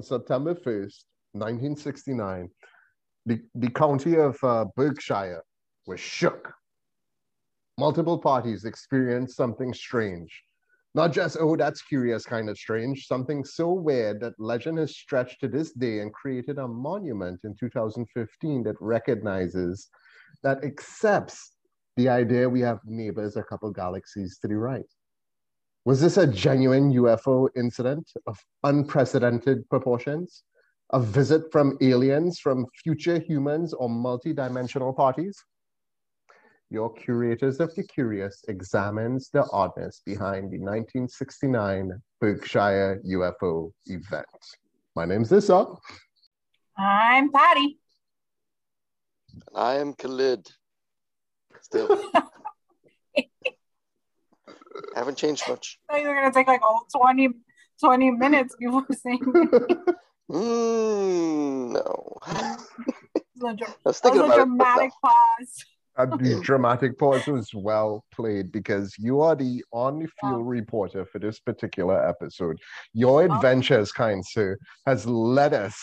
on September 1st, 1969, the, the county of uh, Berkshire was shook. Multiple parties experienced something strange. Not just, oh, that's curious, kind of strange, something so weird that legend has stretched to this day and created a monument in 2015 that recognizes, that accepts the idea we have neighbors a couple galaxies to the right. Was this a genuine UFO incident of unprecedented proportions? A visit from aliens, from future humans, or multidimensional parties? Your Curators of the Curious examines the oddness behind the 1969 Berkshire UFO event. My name's Issa. I'm Patty. I am Khalid. Still. Haven't changed much. I thought you were gonna take like oh, 20, 20 minutes before saying. Mm, no. That was a, dra- I was that thinking was a about it, dramatic pause. And the dramatic pause was well played because you are the on field Wow. reporter for this particular episode. Your Oh. adventures, kind sir, has led us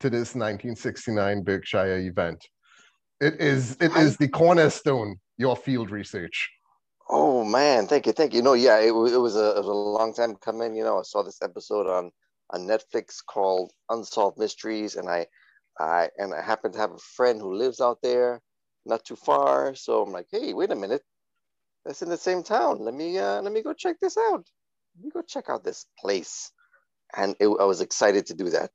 to this 1969 Berkshire event. It is it is the cornerstone, your field research. Oh man, thank you, thank you. No, yeah, it was it was a it was a long time coming. You know, I saw this episode on on Netflix called Unsolved Mysteries, and I I and I happen to have a friend who lives out there, not too far. So I'm like, hey, wait a minute, that's in the same town. Let me uh, let me go check this out. Let me go check out this place, and it, I was excited to do that.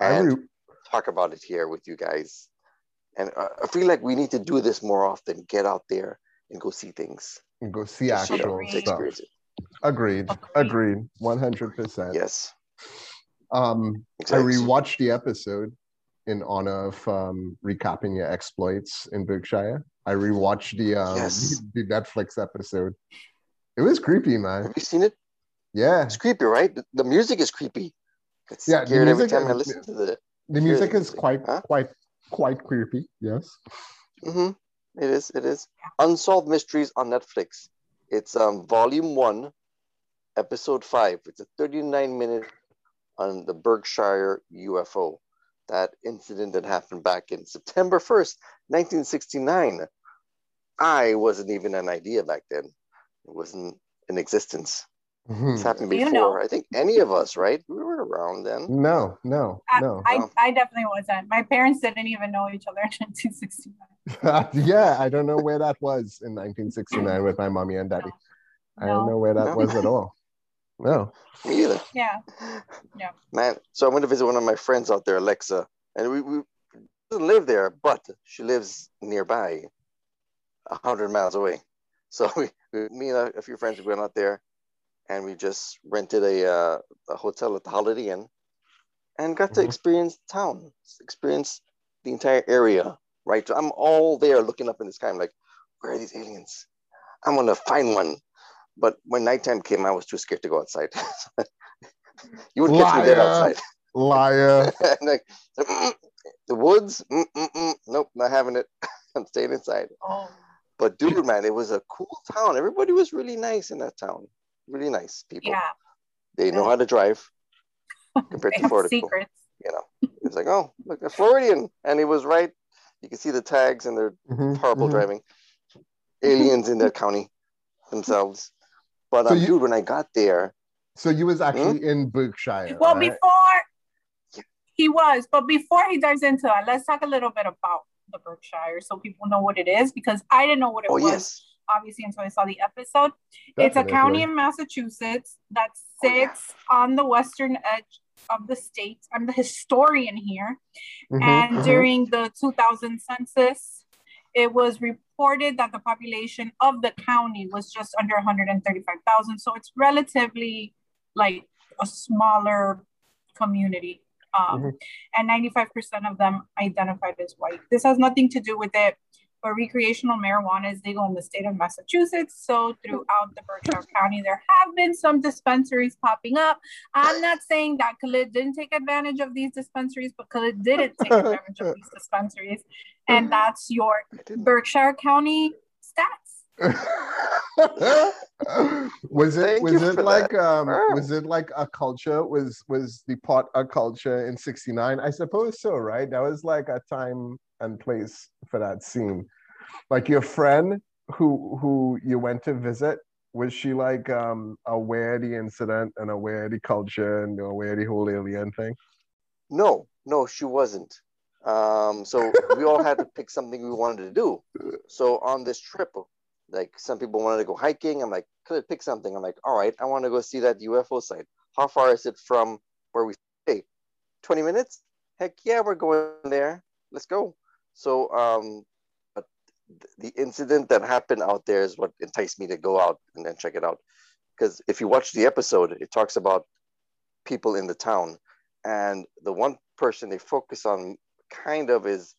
And re- talk about it here with you guys. And uh, I feel like we need to do this more often. Get out there and go see things. go see Just, actual Agreed. stuff. Agreed. Agreed. Agreed. 100%. Yes. Um, I Exactly. rewatched the episode in honor of um, recapping your exploits in Berkshire. I rewatched the um, Yes. the Netflix episode. It was creepy, man. Have you seen it? Yeah, It's creepy, right? The, the music is creepy. It's Yeah, the scared every time I listen to the. the music is quite, Huh? quite, quite creepy. Yes. hmm It is. It is. Unsolved Mysteries on Netflix. It's um volume one, episode five. It's a 39 minute on the Berkshire UFO. That incident that happened back in September 1st, 1969. I wasn't even an idea back then. It wasn't in existence. Mhm. It's happened You before. know. I think any of us, right? We were around then. No, no, I, no. I, Wow. I definitely wasn't. My parents didn't even know each other in 1969. yeah, I don't know where that was in 1969 with my mommy and daddy. I don't know where that No. was at all. No. Me either. Yeah. Yeah. Man, so I went to visit one of my friends out there, Alexa, and we, we doesn't live there, but she lives nearby, a hundred miles away. So we, we, me and a, a few friends we went out there, and we just rented a uh, a hotel at the Holiday Inn, and got to Mhm. experience town, experience the entire area. Right, so I'm all there looking up in the sky. I'm like, where are these aliens? I'm gonna find one. But when nighttime came, I was too scared to go outside. you wouldn't catch me dead outside. Liar. Like, "Mm, the woods, mm, mm, mm, nope, not having it. I'm staying inside. Oh, But dude, man, it was a cool town. Everybody was really nice in that town. Really nice people. yeah. They know how to drive compared They to have Florida. secrets. You know, it's like, oh, look, a Floridian, and he was right. You can see the tags, and they're Mhm, horrible mhm. driving. Aliens in that county themselves. But So um, you- dude, when I got there, So you was actually in Berkshire. Well, right? before he was, but before he dives into that, let's talk a little bit about the Berkshire so people know what it is because I didn't know what it oh was yes, obviously until I saw the episode. It's a county in Massachusetts that sits on the western edge of the state. I'm the historian here. Mhm, and mhm. during the 2000 census, it was reported that the population of the county was just under 135,000. So it's relatively like a smaller community. Um, Mhm. And 95% of them identified as white. This has nothing to do with it, but recreational marijuana is legal in the state of Massachusetts. So throughout the Berkshire County, there have been some dispensaries popping up. I'm not saying that Khalid didn't take advantage of these dispensaries, but Khalid didn't take advantage of these dispensaries. And that's your Berkshire County stats. was it Thank was it like that. um Wow. was it like a culture was was the pot a culture in 69 i suppose so right that was like a time and place for that scene like your friend who who you went to visit was she like um aware of the incident and aware of the culture and aware of the whole alien thing No, no, she wasn't. Um, so we all had to pick something we wanted to do. So on this trip, like some people wanted to go hiking. I'm like, could I pick something? I'm like, all right, I want to go see that UFO site. How far is it from where we stay? 20 minutes? Heck yeah, we're going there. Let's go. So um, the incident that happened out there is what enticed me to go out and then check it out. Because if you watch the episode, it talks about people in the town and the one person they focus on kind of is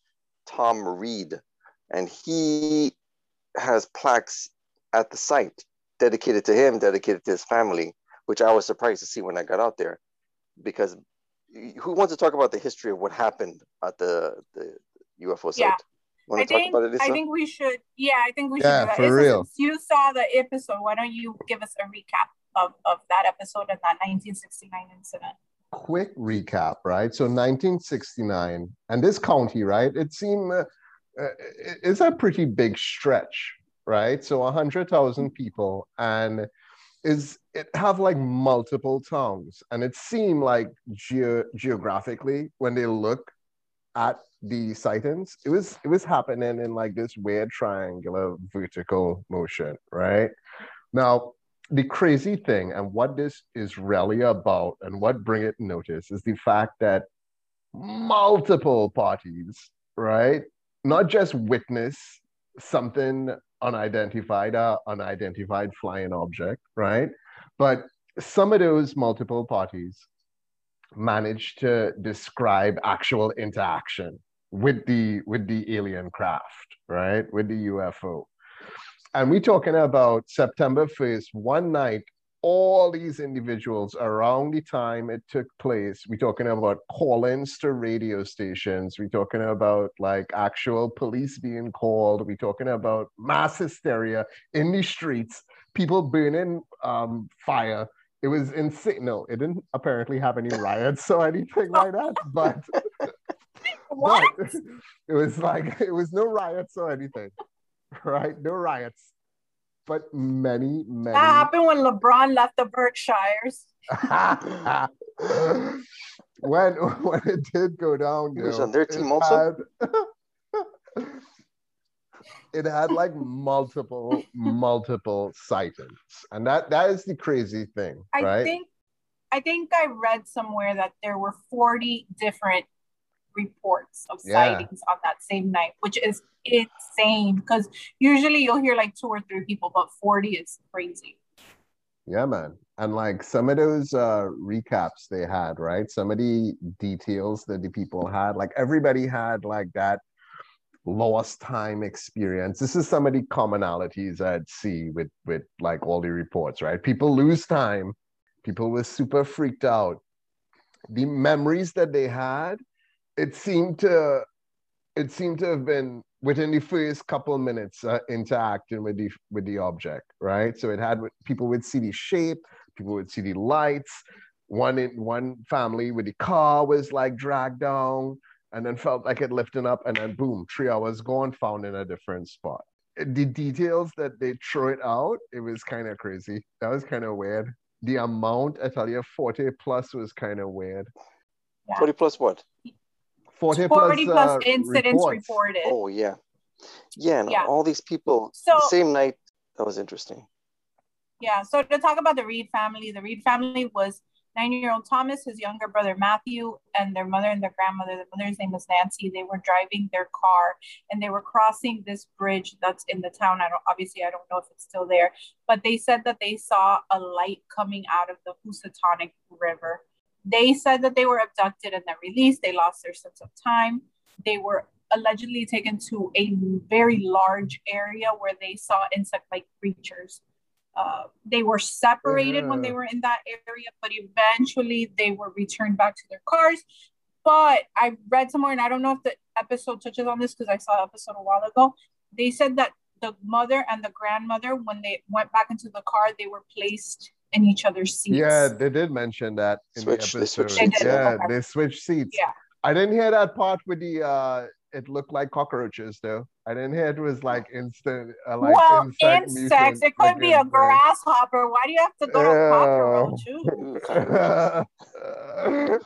Tom Reed, and he has plaques at the site dedicated to him, dedicated to his family, which I was surprised to see when I got out there, because who wants to talk about the history of what happened at the the UFO site? Yeah. Want I to talk think about it, Lisa? I think we should. Yeah, I think we should. Yeah, do that. for Issa, real. Since you saw the episode, why don't you give us a recap of, of that episode and that 1969 incident? quick recap, right? So 1969, and this county, right? It seemed uh, uh, it's a pretty big stretch, right? So 100,000 people, and is it have like multiple towns, and it seemed like geo- geographically when they look at the sightings, it was it was happening in like this weird triangular vertical motion, right? Now the crazy thing and what this is really about and what bring it notice is the fact that multiple parties right not just witness something unidentified uh, unidentified flying object right but some of those multiple parties managed to describe actual interaction with the with the alien craft right with the ufo and we're talking about September 1st, one night, all these individuals around the time it took place, we're talking about call-ins to radio stations, we're talking about like actual police being called, we're talking about mass hysteria in the streets, people burning um, fire. It was insane. No, it didn't apparently have any riots or anything like that, but, What? but it was like, it was no riots or anything right? No riots, but many, many. That happened when LeBron left the Berkshires. when when it did go down, He was on their team also? had- it had like multiple, multiple sightings, and that that is the crazy thing, I right? think I think I read somewhere that there were 40 different reports of Yeah. sightings on that same night, which is insane because usually you'll hear like two or three people, but 40 is crazy. Yeah, man. And like some of those uh recaps they had, right? Some of the details that the people had, like everybody had like that lost time experience. This is some of the commonalities I'd see with with like all the reports, right? People lose time. People were super freaked out. The memories that they had, it seemed to it seemed to have been within the first couple minutes uh, interacting with the with the object, right? So it had people would see the shape, people would see the lights. One in one family with the car was like dragged down, and then felt like it lifting up, and then boom, three hours gone, found in a different spot. The details that they throw it out, it was kind of crazy. That was kind of weird. The amount, I tell you, 40 plus was kind of weird. 40 plus what? 40, 40 plus uh, incidents reports. reported. Oh, yeah. Yeah, and Yeah. all these people, So- the same night, that was interesting. Yeah. So to talk about the Reed family, the Reed family was nine-year-old Thomas, his younger brother Matthew, and their mother and their grandmother. The mother's name was Nancy. They were driving their car and they were crossing this bridge that's in the town. I don't obviously I don't know if it's still there, but they said that they saw a light coming out of the Housatonic River. They said that they were abducted and then released. They lost their sense of time. They were allegedly taken to a very large area where they saw insect-like creatures. Uh, they were separated when they were in that area, but eventually they were returned back to their cars. But I read somewhere, and I don't know if the episode touches on this because I saw the episode a while ago. They said that the mother and the grandmother, when they went back into the car, they were placed in each other's seats. Yeah, they did mention that in Switch- the they episode. switched seats. yeah, they switched seats. Yeah. I didn't hear that part with the uh it looked like cockroaches though. I didn't hear it was like instant uh, like well, insect insects. mutant It could be a thing. grasshopper. Why do you have to go to Yeah. cockroach? Ooh. Ooh, cockroaches.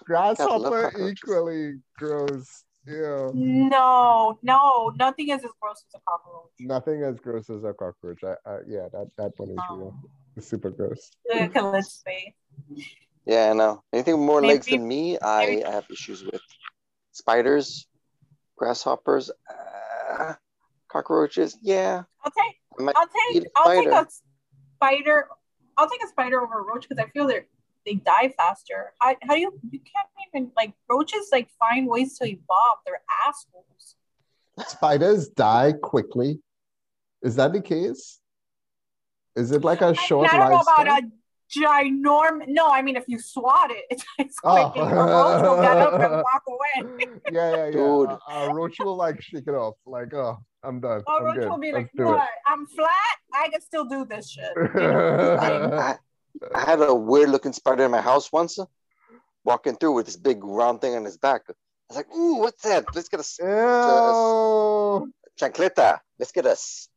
Grasshopper equally gross. Yeah. No, no, nothing is as gross as a cockroach. Nothing as gross as a cockroach. I, I, yeah, that, that one is real. Um, It's super gross. look at Khalid's face. Yeah, no. Anything with more legs than me, I, I have issues with. Spiders, grasshoppers, uh, cockroaches. Yeah, I'll take, I might I'll take, a I'll take a spider. I'll take a spider over a roach because I feel they they die faster. How, how do you you can't even like roaches like find ways to evolve. They're assholes. Spiders die quickly. Is that the case? Is it like a short I don't know about a ginorm. No, I mean if you swat it, it's, it's Oh. quick. and a roach will get up and walk away. yeah, yeah, yeah. Dude. A, a roach will like shake it off. Like, oh, I'm done. A I'm roach good. will be Let's like, do "What? I'm flat. I can still do this shit." You know, like. I, I had a weird looking spider in my house once, uh, walking through with this big round thing on his back. I was like, "Ooh, what's that? Let's get a s- Ew. chancleta. Let's get a s-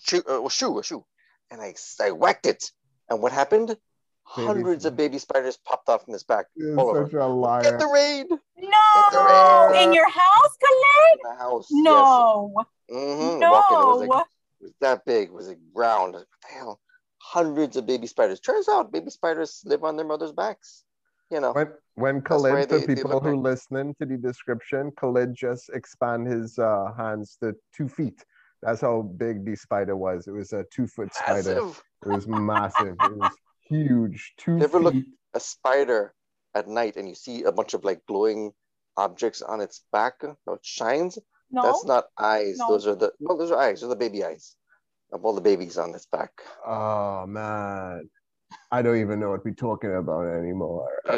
shoe, uh, a shoe, a shoe." And I, I whacked it. And what happened? Hundreds of baby spiders popped off from his back. You're All over. such a liar. Get the raid in no, there. in your house, Khalid? my house. No, Yes. Mm-hmm. no. It was like it was that big. It was like round. What the hell? Hundreds of baby spiders. Turns out baby spiders live on their mother's backs. You know. When when why Khalid, for they- they people who like- listening to the description, Khalid just expand his uh, hands to two feet. That's how big the spider was. It was a two foot spider. Massive. It was massive. it was huge. Two You ever look- A spider at night and you see a bunch of like glowing objects on its back. How it shines. no. That's not eyes. No. Those are the well, those are eyes. Those are the baby eyes of all the babies on its back. Oh man, I don't even know what we're talking about anymore.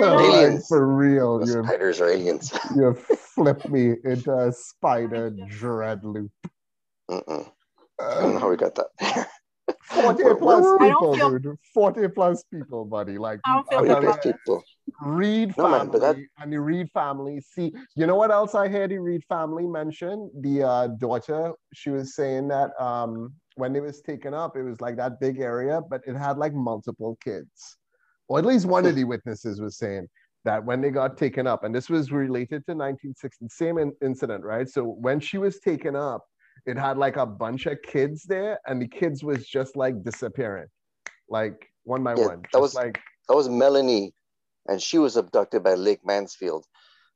Aliens. Like, for real, Those you spiders are aliens. you flipped me into a spider dread loop. Mm-mm. I don't know how we got that. 40 Where- plus we? I people, feel- dude. 40 plus people, buddy. Like, I don't feel I'm good telling about you, it. people. Reed No, family man, but that- and the Reed family. See, you know what else I heard the Reed family mention? The uh, daughter, she was saying that um, when it was taken up, it was like that big area, but it had like multiple kids. Or at least one of the witnesses was saying that when they got taken up, and this was related to 1960, same in- incident, right? So when she was taken up, it had like a bunch of kids there, and the kids was just like disappearing, like one by Yeah, one. that was- like That was Melanie, and she was abducted by Lake Mansfield.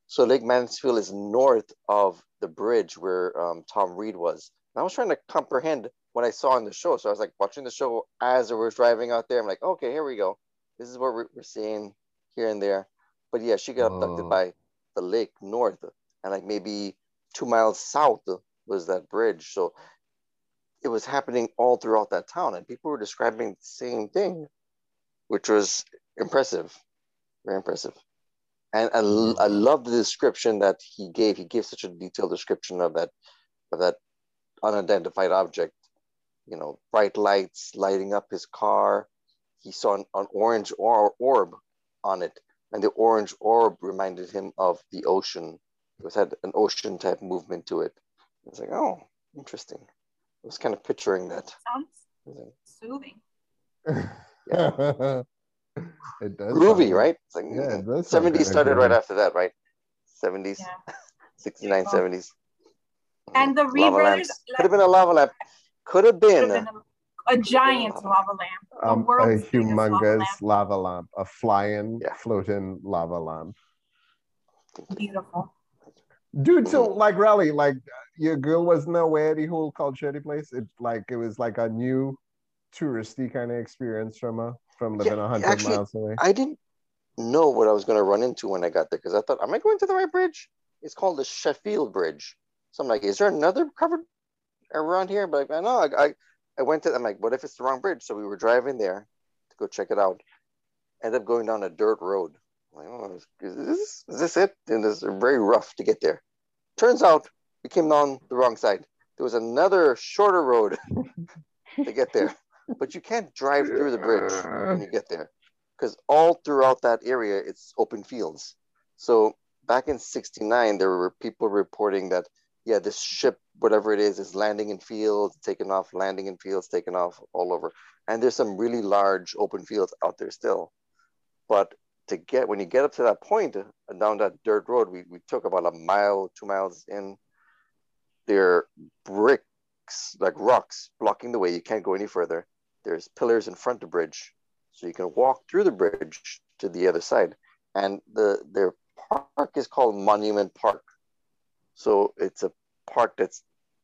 So Lake Mansfield is north of the bridge where um, Tom Reed was. And I was trying to comprehend what I saw in the show. So I was like watching the show as I was driving out there. I'm like, okay, here we go. This is what we're, we're seeing here and there. But yeah, she got abducted Oh. by the lake north, and like maybe two miles south was that bridge. So it was happening all throughout that town, and people were describing the same thing, which was impressive, very impressive. And I, I love the description that he gave. He gave such a detailed description of that of that unidentified object. You know, bright lights lighting up his car. He saw an, an orange or, orb on it, and the orange orb reminded him of the ocean. It was had an ocean type movement to it. It's like, oh, interesting. I was kind of picturing that. Sounds like, soothing. Yeah. It does. Groovy, sound- right? It's like Yeah, it does. 70s kinda started right after that, right? 70s, Yeah. 69, 70s. And the Reed lava brothers, lamps. Could have been a lava lamp. Could have could been. have been a, a giant lava lamp. The Um, a world's biggest lava humongous lamp. lava lamp, a flying, Yeah. floating lava lamp. Beautiful. Dude, so like really, like your girl wasn't aware the whole culture of the place. It like it was like a new touristy kind of experience from her from living a hundred actually, miles away. I didn't know what I was going to run into when I got there because I thought, am I going to the right bridge? It's called the Sheffield Bridge. So I'm like, is there another covered around here? But I know I, I, I went to, I'm like, what if it's the wrong bridge? So we were driving there to go check it out. Ended up going down a dirt road. I'm like, oh, is, is this, is this it? And it's very rough to get there. Turns out we came down the wrong side. there was another shorter road to get there, but you can't drive through the bridge when you get there because all throughout that area it's open fields. So back in 69, there were people reporting that, yeah, this ship, whatever it is, is landing in fields, taking off, landing in fields, taking off all over. And there's some really large open fields out there still. But to get, when you get up to that point uh, down that dirt road, we, we took about a mile, two miles in, there are bricks, like rocks, blocking the way. You can't go any further. There's pillars in front of the bridge. So you can walk through the bridge to the other side. And the their park is called Monument Park. So it's a park that's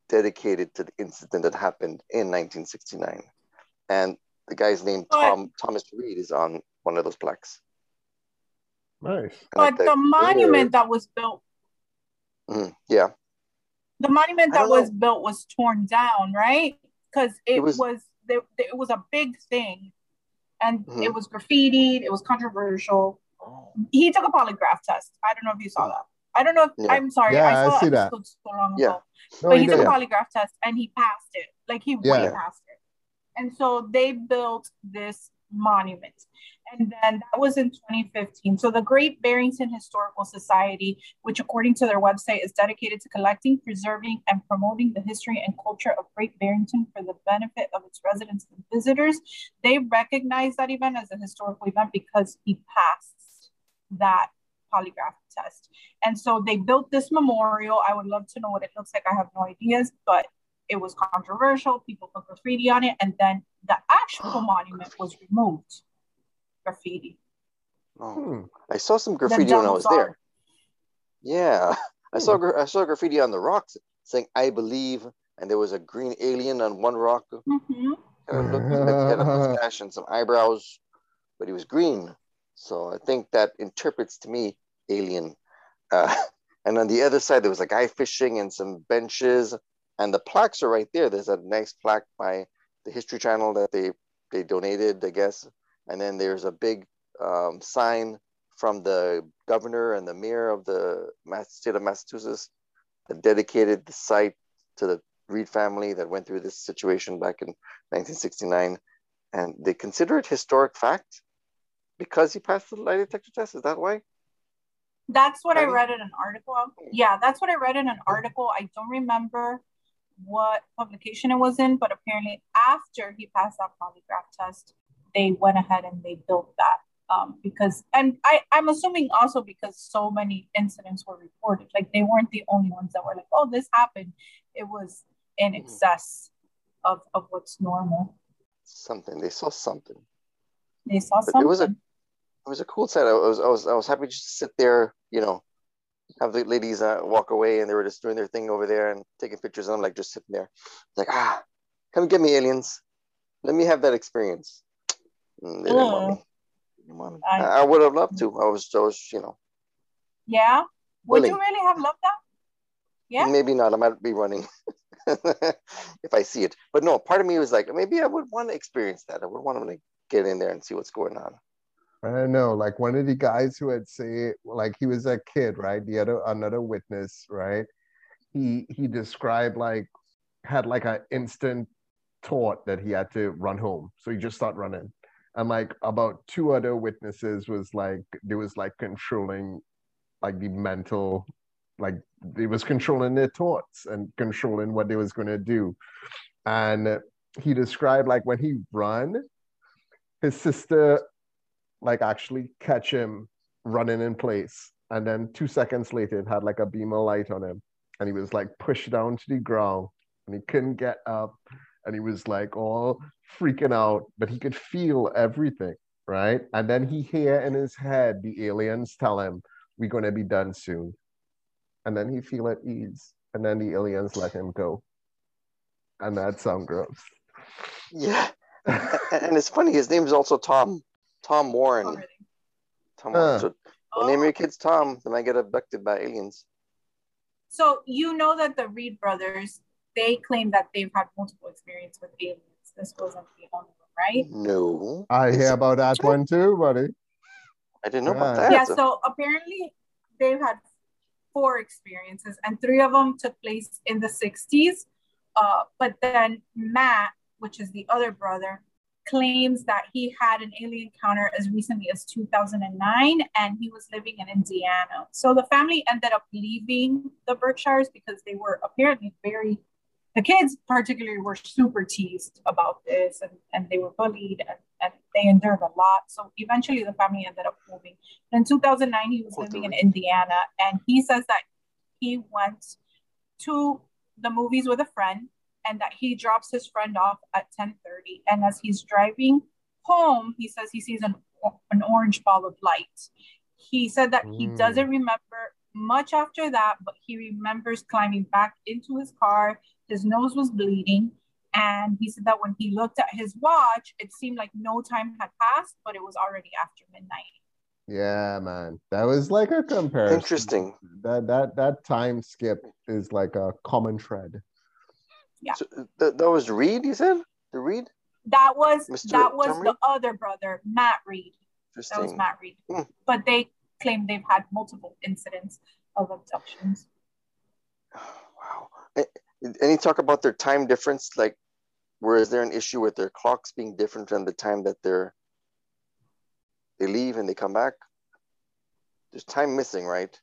dedicated to the incident that happened in 1969. And the guy's name Tom Thomas Reed is on one of those plaques. Nice. But the monument that was built. Mm, yeah. The monument that was know. built was torn down, right? Because it, it, was, was there, it was a big thing, and mm-hmm. it was graffitied. It was controversial. Oh. He took a polygraph test. I don't know if you saw that. I don't know. If, yeah. I'm sorry. Yeah, I, saw I see that. So long yeah. ago. No, but he, he took a polygraph test and he passed it. Like he yeah. way passed it. And so they built this monument. And then that was in 2015. So the Great Barrington Historical Society, which according to their website is dedicated to collecting, preserving, and promoting the history and culture of Great Barrington for the benefit of its residents and visitors, they recognize that event as a historical event because he passed that polygraph test. And so they built this memorial. I would love to know what it looks like. I have no ideas, but it was controversial. People put graffiti on it, and then the actual monument was removed. Graffiti. Oh, hmm. I saw some graffiti when I was there. Yeah, I saw I saw graffiti on the rocks saying "I believe," and there was a green alien on one rock. Mm-hmm. And looked like had a mustache and some eyebrows, but he was green. So I think that interprets to me alien. Uh, and on the other side, there was a guy fishing and some benches, and the plaques are right there. There's a nice plaque by the History Channel that they they donated, I guess. And then there's a big um, sign from the governor and the mayor of the state of Massachusetts that dedicated the site to the Reed family that went through this situation back in 1969. And they consider it historic fact because he passed the lie detector test. Is that why? That's what I read in an article. Yeah, that's what I read in an article. I don't remember what publication it was in, but apparently after he passed that polygraph test, they went ahead and they built that. Um, because and I, I'm assuming also because so many incidents were reported. Like they weren't the only ones that were like, oh, this happened. It was in mm-hmm. excess of, of what's normal. Something. They saw something. They saw but something. It was a it was a cool set. I was I was I was happy just to sit there, you know, have the ladies uh, walk away and they were just doing their thing over there and taking pictures. And I'm like just sitting there, like ah, come get me aliens, let me have that experience. Mm, oh. I, I, would have loved to. I was, I was, you know. Yeah. Would willing. you really have loved that? Yeah. Maybe not. I might be running if I see it. But no, part of me was like, maybe I would want to experience that. I would want to like, get in there and see what's going on. I don't know, like one of the guys who had say, like he was a kid, right? The other another witness, right? He he described like had like an instant thought that he had to run home, so he just started running. And like about two other witnesses was like there was like controlling, like the mental, like they was controlling their thoughts and controlling what they was going to do. And he described like when he run, his sister like actually catch him running in place. And then two seconds later, it had like a beam of light on him. And he was like pushed down to the ground and he couldn't get up. And he was like all freaking out, but he could feel everything, right? And then he hear in his head the aliens tell him, We're gonna be done soon. And then he feel at ease. And then the aliens let him go. And that sound gross. Yeah. and it's funny, his name is also Tom. Tom Warren. Tom Warren. So don't name your kids Tom, they might get abducted by aliens. So you know that the Reed brothers, they claim that they've had multiple experience with aliens. This wasn't the only one, right? No. I hear about that one too, buddy. I didn't know yeah. about that. Yeah, so apparently they've had four experiences, and three of them took place in the 60s. Uh, but then Matt, which is the other brother, claims that he had an alien encounter as recently as 2009 and he was living in Indiana. So the family ended up leaving the Berkshires because they were apparently very, the kids particularly were super teased about this and, and they were bullied and, and they endured a lot. So eventually the family ended up moving. In 2009, he was living in Indiana and he says that he went to the movies with a friend and that he drops his friend off at 10:30 and as he's driving home he says he sees an, an orange ball of light. He said that mm. he doesn't remember much after that but he remembers climbing back into his car. His nose was bleeding. And he said that when he looked at his watch it seemed like no time had passed but it was already after midnight. Yeah man. That was like a comparison. Interesting. That that that time skip is like a common thread yeah. So th- that was Reed, you said? The Reed? That was Mr. that was Tom the Reed? other brother, Matt Reed. That was Matt Reed. Hmm. But they claim they've had multiple incidents of abductions. Wow. Any talk about their time difference? Like, where is there an issue with their clocks being different than the time that they're they leave and they come back? There's time missing, right?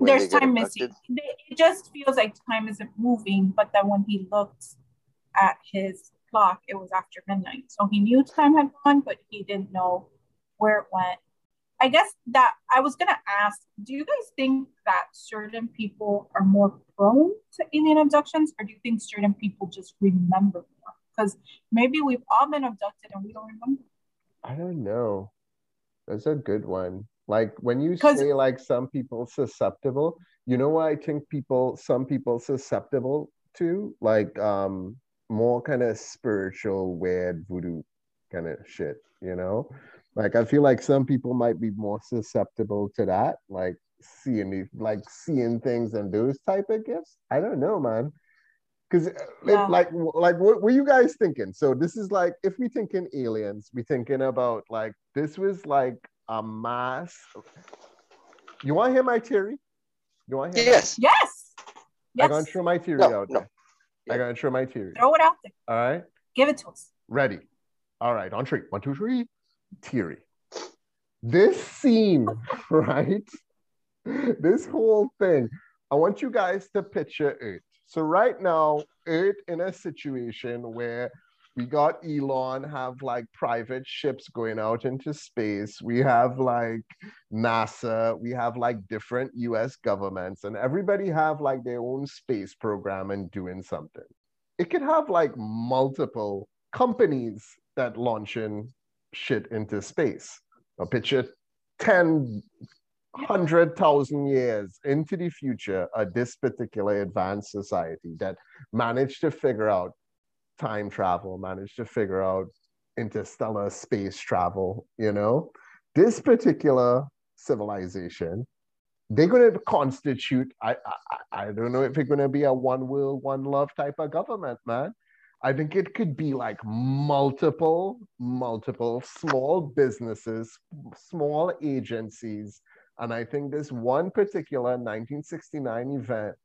There's time missing. It just feels like time isn't moving, but then when he looked at his clock, it was after midnight. So he knew time had gone, but he didn't know where it went. I guess that I was gonna ask, do you guys think that certain people are more prone to alien abductions, or do you think certain people just remember more? Because maybe we've all been abducted and we don't remember. I don't know. That's a good one. Like when you say like some people susceptible, you know what I think people some people susceptible to? Like um more kind of spiritual weird voodoo kind of shit, you know? Like I feel like some people might be more susceptible to that, like seeing these like seeing things and those type of gifts. I don't know, man. Because uh, yeah. like like what were you guys thinking? So this is like if we thinking aliens, we thinking about like this was like a mass. You want to hear my theory? You want to hear? Yes. That? Yes. I'm gonna throw my theory no, out there. No. I'm gonna throw my theory. Throw it out there. All right. Give it to us. Ready. All right. On three. One, two, three. Theory. This scene, right? This whole thing. I want you guys to picture it. So right now, Earth in a situation where we got Elon have like private ships going out into space. We have like NASA. We have like different US governments, and everybody have like their own space program and doing something. It could have like multiple companies that launching shit into space. A picture 10, 100,000 years into the future of this particular advanced society that managed to figure out time travel, managed to figure out interstellar space travel, you know, this particular civilization, they're going to constitute, I, I, I don't know if it's going to be a one world, one love type of government, man. I think it could be like multiple, multiple small businesses, small agencies. And I think this one particular 1969 event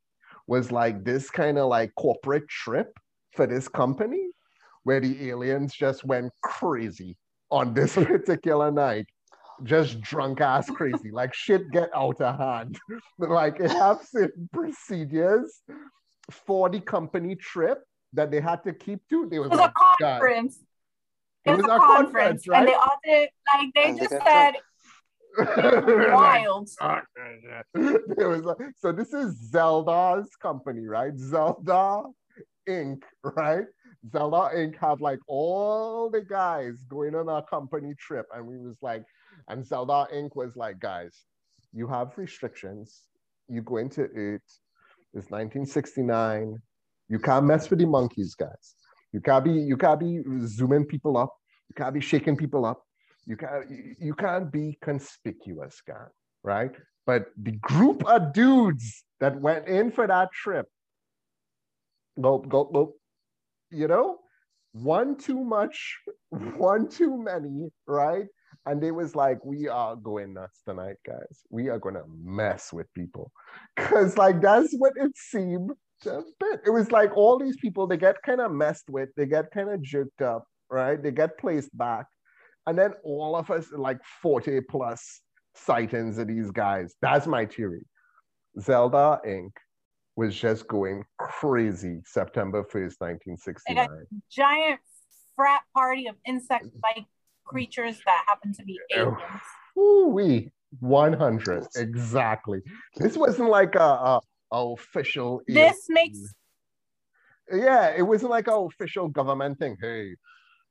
was like this kind of like corporate trip for this company where the aliens just went crazy on this particular night. Just drunk ass crazy. Like shit get out of hand. Like it have certain procedures for the company trip that they had to keep to. There was, it was like, a conference. It, it was, was, a conference, conference right? and they all did like they and just they said wild. it was like, so this is Zelda's company, right? Zelda Inc., right? Zelda Inc. have like all the guys going on a company trip. And we was like, and Zelda Inc. was like, guys, you have restrictions. You go into it. It's 1969. You can't mess with the monkeys, guys. You can't be, you can't be zooming people up. You can't be shaking people up. You can't, you can't be conspicuous, guy, right? But the group of dudes that went in for that trip Gulp, gulp, gulp. You know, one too much, one too many, right? And it was like, we are going nuts tonight, guys. We are gonna mess with people. Cause like that's what it seemed just bit. It was like all these people, they get kind of messed with, they get kind of jerked up, right? They get placed back. And then all of us, like 40 plus sightings of these guys. That's my theory. Zelda Inc. was just going crazy September 1st, 1969. giant frat party of insect like creatures that happen to be aliens. Ooh, we 100 exactly. This wasn't like a, a, a official. This makes yeah, it wasn't like a official government thing. Hey,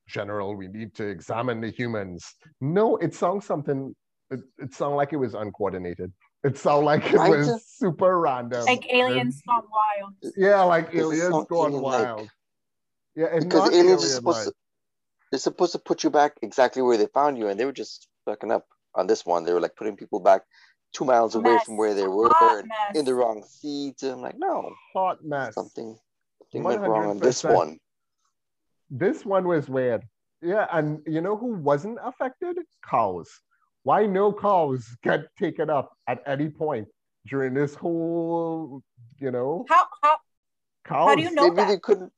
general, we need to examine the humans. No, it sounds something. It, it sounded like it was uncoordinated. It sounded like it Right. was super random. like aliens And- gone wild. Yeah, like This is aliens something gone like- wild. Yeah, and because not aliens are alien supposed like. to they're supposed to put you back exactly where they found you, and they were just fucking up on this one. They were like putting people back two miles away Mess. from where they were and in the wrong seats. I'm like, no, hot mess. something, something went wrong on this one. This one was weird. Yeah, and you know who wasn't affected? Cows. Why no cows get taken up at any point during this whole, you know, How how cows? How do you know maybe that? they couldn't.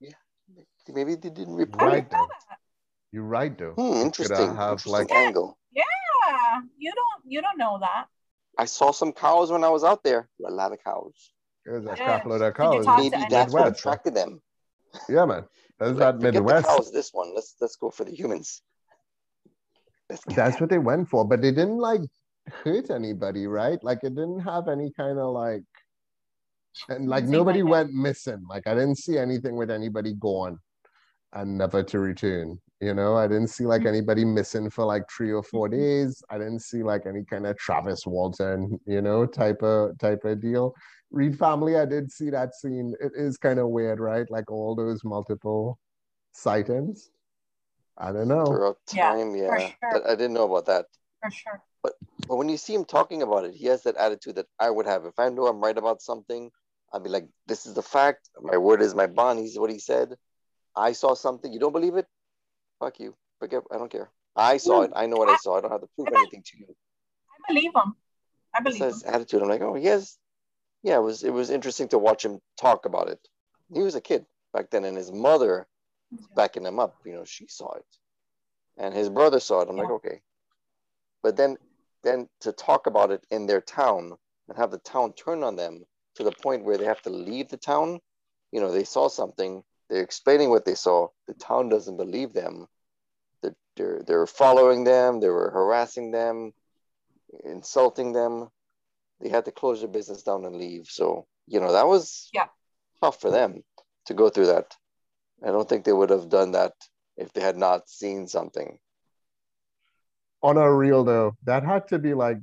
Yeah, maybe they didn't how report. do you know you're right, though. Hmm, interesting. have, interesting like- angle. Yeah, you don't you don't know that. I saw some cows when I was out there. A lot of cows. There's a Yeah. crap of Did cows. Maybe any- that's what attracted them. Yeah, man. That's Like, that forget the cows. This one. Let's let's go for the humans. That's what they went for, but they didn't like hurt anybody, right? Like it didn't have any kind of like, and like nobody like went missing. Like I didn't see anything with anybody gone and never to return. You know, I didn't see like Mhm. anybody missing for like three or four Mhm. days. I didn't see like any kind of Travis Walton, you know, type of type of deal. Reed family, I did see that scene. It is kind of weird, right? Like all those multiple sightings. I don't know. throughout Yeah, time. Yeah, sure. I didn't know about that. For sure. But but when you see him talking about it, he has that attitude that I would have. If I know I'm right about something, I'd be like, "This is the fact. My word is my bond." He's what he said. I saw something. You don't believe it? Fuck you. Forget. I don't care. I saw it. I know what I saw. I don't have to prove I- anything to you. I believe him. I That's believe him. his attitude. I'm like, oh, yes. Yeah, it was. It was interesting to watch him talk about it. He was a kid back then, and his mother backing him up. You know, she saw it, and his brother saw it. I'm like, okay, but then, then to talk about it in their town and have the town turn on them to the point where they have to leave the town. You know, they saw something. They're explaining what they saw. The town doesn't believe them. They're they're, they're following them. They were harassing them, insulting them. They had to close their business down and leave. So you know that was Yeah. tough for them to go through that. I don't think they would have done that if they had not seen something. on a real though, that had to be like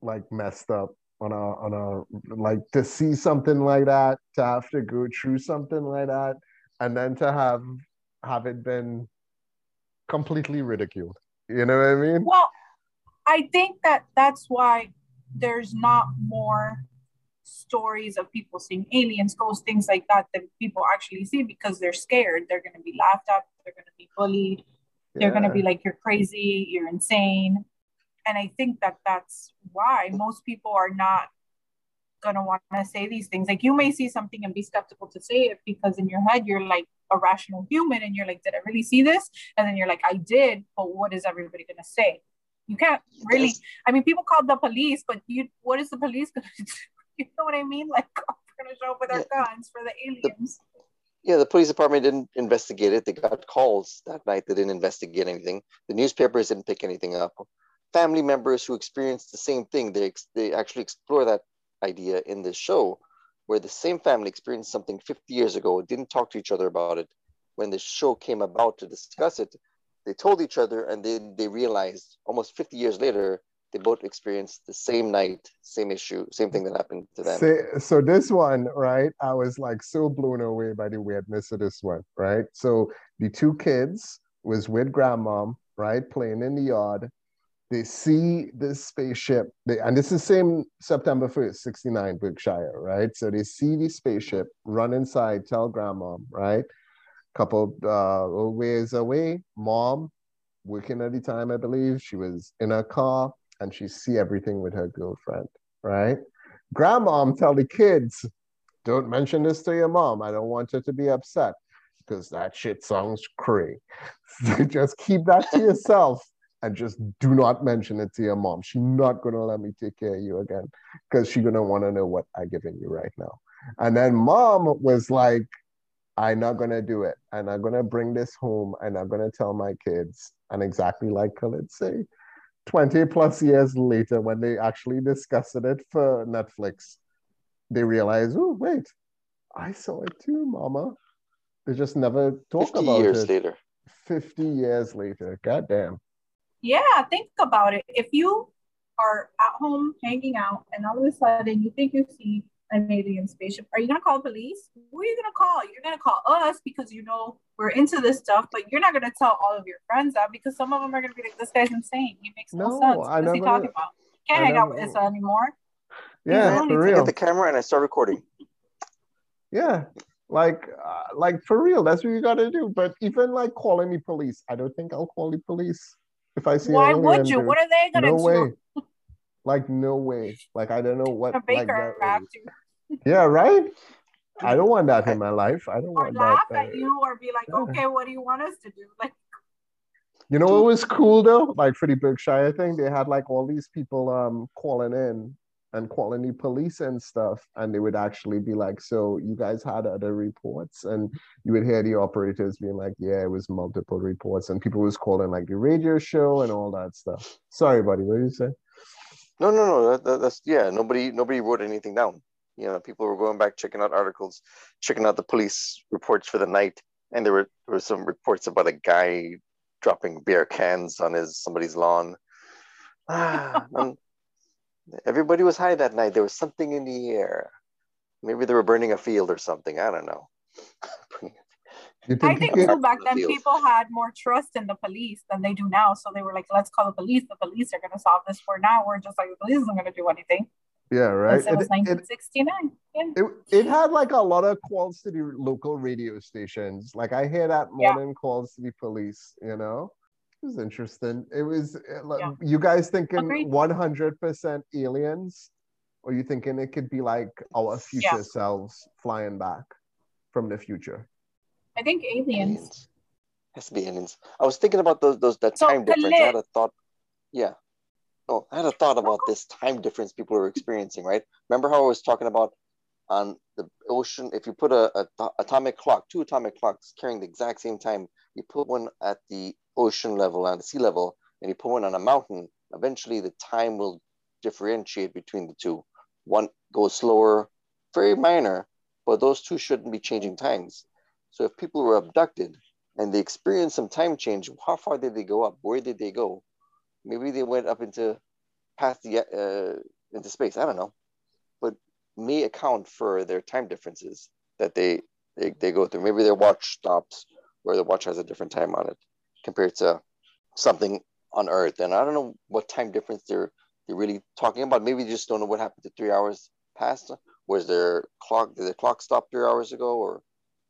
like messed up on a on a like to see something like that, to have to go through something like that, and then to have have it been completely ridiculed. You know what I mean? Well, I think that that's why there's not more stories of people seeing aliens, ghosts, things like that that people actually see because they're scared. They're going to be laughed at. They're going to be bullied. They're going to be like, "You're crazy. You're insane." And I think that that's why most people are not going to want to say these things. Like you may see something and be skeptical to say it because in your head you're like a rational human and you're like, "Did I really see this?" And then you're like, "I did," but what is everybody going to say? You can't really. I mean, people call the police, but you, what is the police going to do? You know what I mean? Like, we're going to show up with our guns for the aliens. Yeah, the police department didn't investigate it. They got calls that night. They didn't investigate anything. The newspapers didn't pick anything up. Family members who experienced the same thing, they, they actually explore that idea in this show, where the same family experienced something 50 years ago, didn't talk to each other about it. When the show came about to discuss it, they told each other and then they realized almost 50 years later, they both experienced the same night, same issue, same thing that happened to them. Say, so this one, right? I was like so blown away by the weirdness of this one, right? So the two kids was with grandmom, right, playing in the yard. They see this spaceship, they, and this is same September 1st, 69, Berkshire, right? So they see the spaceship, run inside, tell grandmom, right? Couple uh, ways away, mom, working at the time, I believe, she was in her car and she see everything with her girlfriend, right? grandmom tell the kids, don't mention this to your mom. I don't want her to be upset because that shit sounds crazy. just keep that to yourself and just do not mention it to your mom. She's not gonna let me take care of you again because she's gonna want to know what I giving you right now. And then mom was like, I'm not gonna do it. And I'm gonna bring this home and I'm gonna tell my kids. And exactly like Khalid say, 20 plus years later, when they actually discussed it for Netflix, they realize, oh wait, I saw it too, mama. They just never talk about years it. later. 50 years later. God damn. Yeah, think about it. If you are at home hanging out and all of a sudden you think you see an alien spaceship, are you gonna call police? Who are you gonna call? You're gonna call us because you know we're into this stuff, but you're not gonna tell all of your friends that because some of them are gonna be like, "This guy's insane. He makes no, no sense. What is he talking about? Can't I hang out with Issa anymore." Yeah, for real. I get the camera and I start recording. Yeah, like, uh, like for real, that's what you gotta do. But even like calling the police, I don't think I'll call the police if I see. Why would you? What are they gonna no do? Way. Like no way. Like I don't know what. A baker like, Yeah, right. I don't want that in my life. I don't or want laugh that. at you or be like, yeah. okay, what do you want us to do? Like, you know what was cool though? Like for the Berkshire thing, they had like all these people um calling in and calling the police and stuff, and they would actually be like, "So you guys had other reports?" And you would hear the operators being like, "Yeah, it was multiple reports," and people was calling like the radio show and all that stuff. Sorry, buddy, what did you say? No, no, no. That, that, that's yeah. Nobody, nobody wrote anything down. You know, people were going back checking out articles, checking out the police reports for the night, and there were there were some reports about a guy dropping beer cans on his somebody's lawn. Ah, Everybody was high that night. There was something in the air. Maybe they were burning a field or something. I don't know. think I think too back then people had more trust in the police than they do now. So they were like, let's call the police. The police are going to solve this for now. We're just like, the police isn't going to do anything. Yeah, right. It, was 1969. It, yeah. it, it, had like a lot of calls to the local radio stations. Like I hear that morning yeah. calls to the police, you know? It was interesting. It was uh, yeah. you guys thinking one hundred percent aliens, or you thinking it could be like our future yeah. selves flying back from the future? I think aliens. aliens. Has to be aliens. I was thinking about those those that so time difference. I had a thought. Yeah. Oh, I had a thought about this time difference people are experiencing. Right? Remember how I was talking about on the ocean? If you put a, a atomic clock, two atomic clocks carrying the exact same time, you put one at the ocean level and the sea level, and you put one on a mountain, eventually the time will differentiate between the two. One goes slower, very minor, but those two shouldn't be changing times. So if people were abducted and they experienced some time change, how far did they go up? Where did they go? Maybe they went up into past the uh, into space. I don't know, but may account for their time differences that they they, they go through. Maybe their watch stops where the watch has a different time on it compared to something on Earth. And I don't know what time difference they're they're really talking about. Maybe they just don't know what happened to three hours past. Was their clock did the clock stop three hours ago, or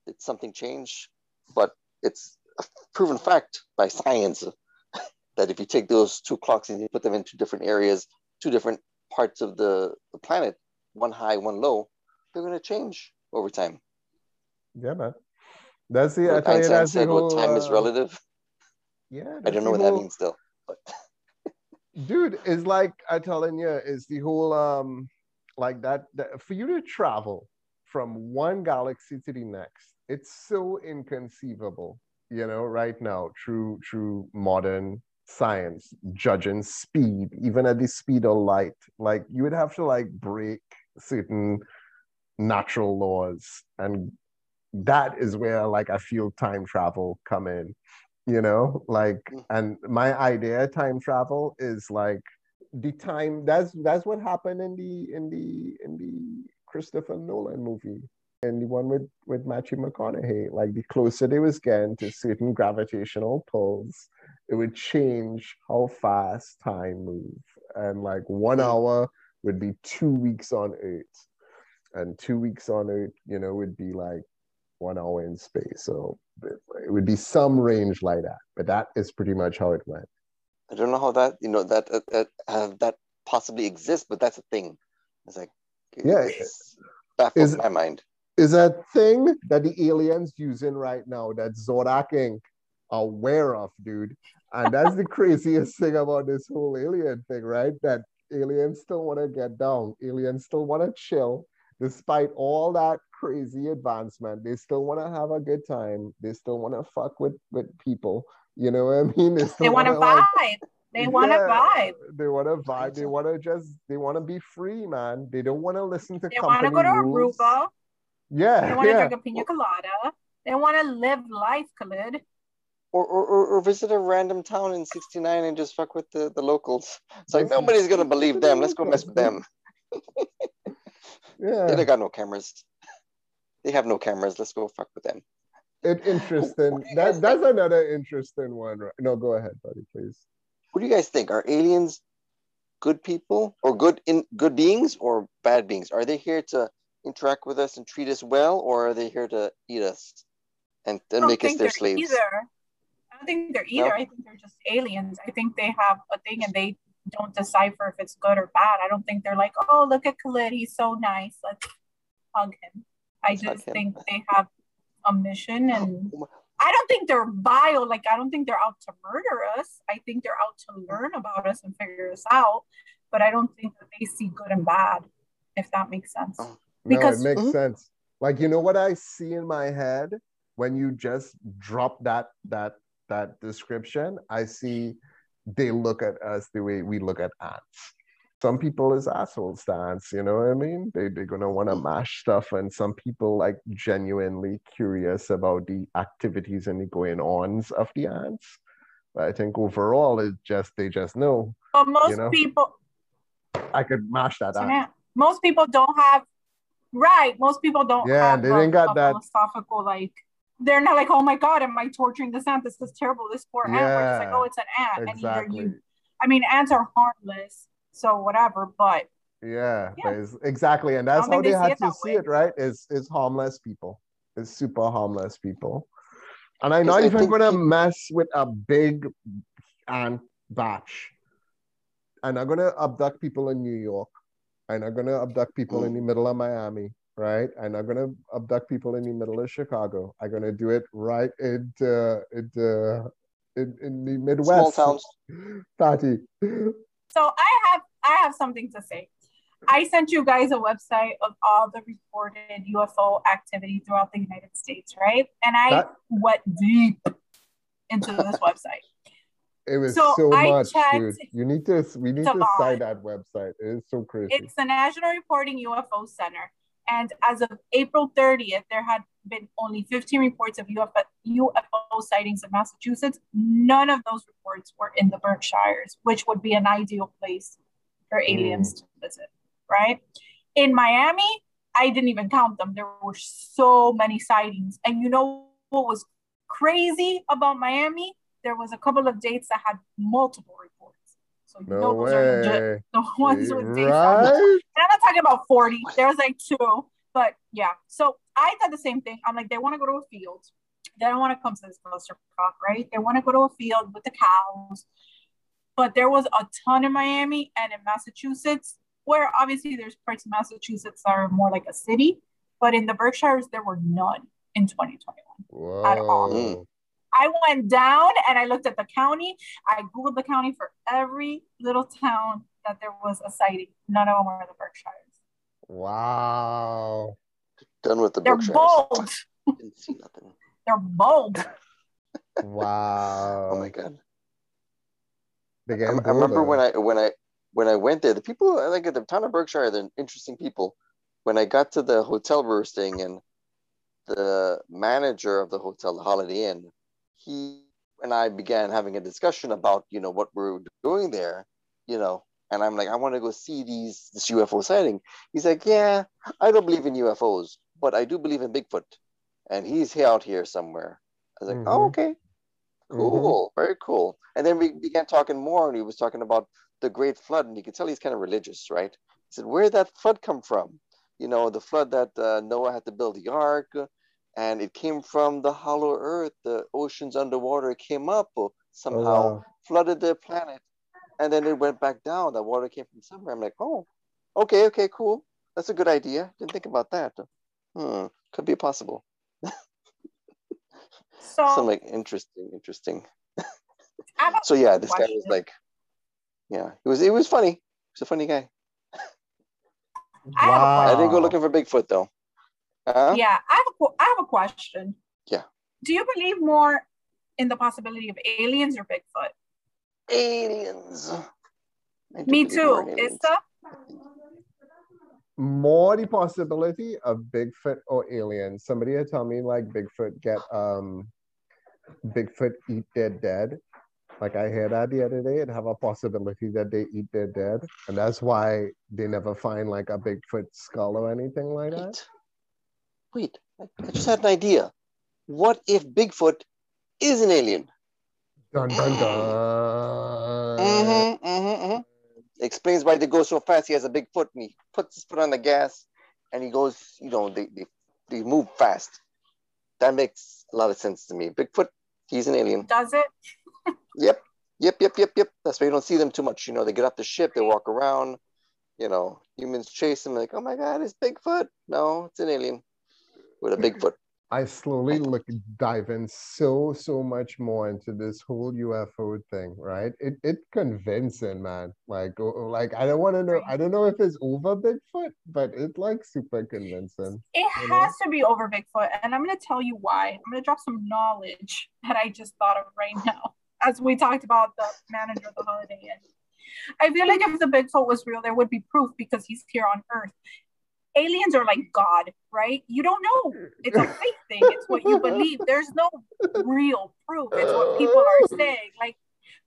did something change? But it's a proven fact by science that if you take those two clocks and you put them into different areas, two different parts of the, the planet, one high, one low, they're going to change over time. Yeah, man. That's the what Einstein said. What time uh, is relative. Yeah. I don't know what whole, that means still. But dude, it's like I'm telling you, it's the whole um like that, that for you to travel from one galaxy to the next, it's so inconceivable, you know, right now, through through modern science, judging speed, even at the speed of light. Like you would have to like break certain natural laws and that is where like I feel time travel come in you know like mm. and my idea time travel is like the time that's that's what happened in the in the in the christopher nolan movie and the one with with matthew mcconaughey like the closer they was getting to certain gravitational pulls it would change how fast time move and like one mm. hour would be two weeks on earth and two weeks on earth you know would be like one hour in space. So it would be some range like that, but that is pretty much how it went. I don't know how that you know that that uh, that possibly exists, but that's a thing. It's like yeah, it's baffles my mind. Is a thing that the aliens using right now that Zodak Inc. are aware of, dude. And that's the craziest thing about this whole alien thing, right? That aliens still want to get down. Aliens still want to chill. Despite all that crazy advancement, they still want to have a good time. They still want to fuck with, with people. You know what I mean? They, they want to vibe. Like, they want to yeah, vibe. They want to vibe. They want to just. They want to be free, man. They don't want to listen to. They want to go to rules. Aruba. Yeah. They want to yeah. drink a pina colada. They want to live life, Khalid. Or, or, or visit a random town in 69 and just fuck with the, the locals. It's like nobody's gonna believe them. Let's go mess with them. yeah. They got no cameras. They have no cameras. Let's go fuck with them. It, interesting. That, that's another interesting one. Right? No, go ahead, buddy, please. What do you guys think? Are aliens good people or good in good beings or bad beings? Are they here to interact with us and treat us well, or are they here to eat us and, and make us their slaves? Either. I don't think they're either. No? I think they're just aliens. I think they have a thing and they don't decipher if it's good or bad. I don't think they're like, oh, look at Khalid, he's so nice. Let's hug him. I just think they have a mission and oh I don't think they're vile. Like I don't think they're out to murder us. I think they're out to learn about us and figure us out. But I don't think that they see good and bad, if that makes sense. Because no, it makes mm-hmm. sense. Like you know what I see in my head when you just drop that that that description. I see they look at us the way we look at ants some people is asshole stance, you know what I mean? They, they're going to want to mash stuff. And some people like genuinely curious about the activities and the going ons of the ants. But I think overall, it just, they just know. But most you know? people, I could mash that ant. Most people don't have, right. Most people don't yeah, have they didn't got that philosophical, like, they're not like, oh my God, am I torturing this ant? This is terrible. This poor ant. Yeah, We're just like, oh, it's an ant. Exactly. And either you, I mean, ants are harmless so whatever but yeah, yeah. exactly and that's how they, they had to see way. it right is is harmless people is super harmless people and i'm not even gonna mess with a big ant batch and i'm gonna abduct people in new york and i'm gonna abduct people mm. in the middle of miami right and i'm not gonna abduct people in the middle of chicago i'm gonna do it right in uh, in, uh, in, in the midwest small towns patty so I have I have something to say. I sent you guys a website of all the reported UFO activity throughout the United States, right? And I that, went deep into this website. It was so, so much, dude. You need to we need to cite that website. It is so crazy. It's the National Reporting UFO Center. And as of April 30th, there had been only 15 reports of UFO, UFO sightings in Massachusetts. None of those reports were in the Berkshires, which would be an ideal place for aliens mm. to visit, right? In Miami, I didn't even count them. There were so many sightings. And you know what was crazy about Miami? There was a couple of dates that had multiple reports. So no way. legit. The ones with dates. Right? And I'm not talking about 40. There was like two. But yeah, so I thought the same thing. I'm like, they want to go to a field. They don't want to come to this cluster cock, right? They want to go to a field with the cows. But there was a ton in Miami and in Massachusetts, where obviously there's parts of Massachusetts that are more like a city, but in the Berkshires there were none in 2021 Whoa. at all. I went down and I looked at the county. I googled the county for every little town that there was a sighting. None of them were in the Berkshires. Wow. Done with the They're Berkshires. bold. Didn't see nothing. They're bold. wow. Oh my god. I, I, remember when I when I when I went there, the people I like at the town of Berkshire, they're interesting people. When I got to the hotel roosting and the manager of the hotel, the Holiday Inn, he and I began having a discussion about you know what we're doing there, you know, and I'm like, I want to go see these this UFO sighting. He's like, Yeah, I don't believe in UFOs, but I do believe in Bigfoot, and he's out here somewhere. I was like, oh, mm-hmm. Oh, okay, cool, mm-hmm. very cool. And then we began talking more, and he was talking about the Great Flood, and you could tell he's kind of religious, right? He said, Where did that flood come from? You know, the flood that uh, Noah had to build the ark, and it came from the hollow earth, the oceans underwater came up or somehow, oh, wow. flooded the planet and then it went back down. The water came from somewhere. I'm like, oh, okay, okay, cool. That's a good idea. Didn't think about that. Hmm, could be possible. So Some like interesting, interesting. I have a So yeah, this guy was like, yeah, it was. it was funny. He's a funny guy. I have a I didn't go looking for Bigfoot though. Huh? yeah, I have a qu- I have a question. Yeah. Do you believe more in the possibility of aliens or Bigfoot? Aliens. Me too. Is aliens. that more the possibility of Bigfoot or aliens. Somebody had told me like Bigfoot get um Bigfoot eat their dead. Like I heard that the other day, it have a possibility that they eat their dead, and that's why they never find like a Bigfoot skull or anything like that. Wait, wait. I I just had an idea. What if Bigfoot is an alien? Dun dun dun. Mm-hmm, mm-hmm, mm-hmm. Explains why they go so fast. He has a big foot and he puts his foot on the gas and he goes, you know, they, they, they move fast. That makes a lot of sense to me. Bigfoot, he's an alien. does it? Yep, yep, yep, yep, yep. That's why you don't see them too much. You know, they get off the ship, they walk around, you know, humans chase them, like, oh my God, it's Bigfoot. No, it's an alien with a Bigfoot. I slowly look dive in so so much more into this whole UFO thing, right? It it convincing, man. Like like I don't want to know. I don't know if it's over Bigfoot, but it's like super convincing. It You know? has to be over Bigfoot, and I'm going to tell you why. I'm going to drop some knowledge that I just thought of right now, as we talked about the manager of the Holiday Inn. I feel like if the Bigfoot was real, there would be proof because he's here on Earth. Aliens are like God, right? You don't know. It's a faith thing. It's what you believe. There's no real proof. It's what people are oh. saying. Like,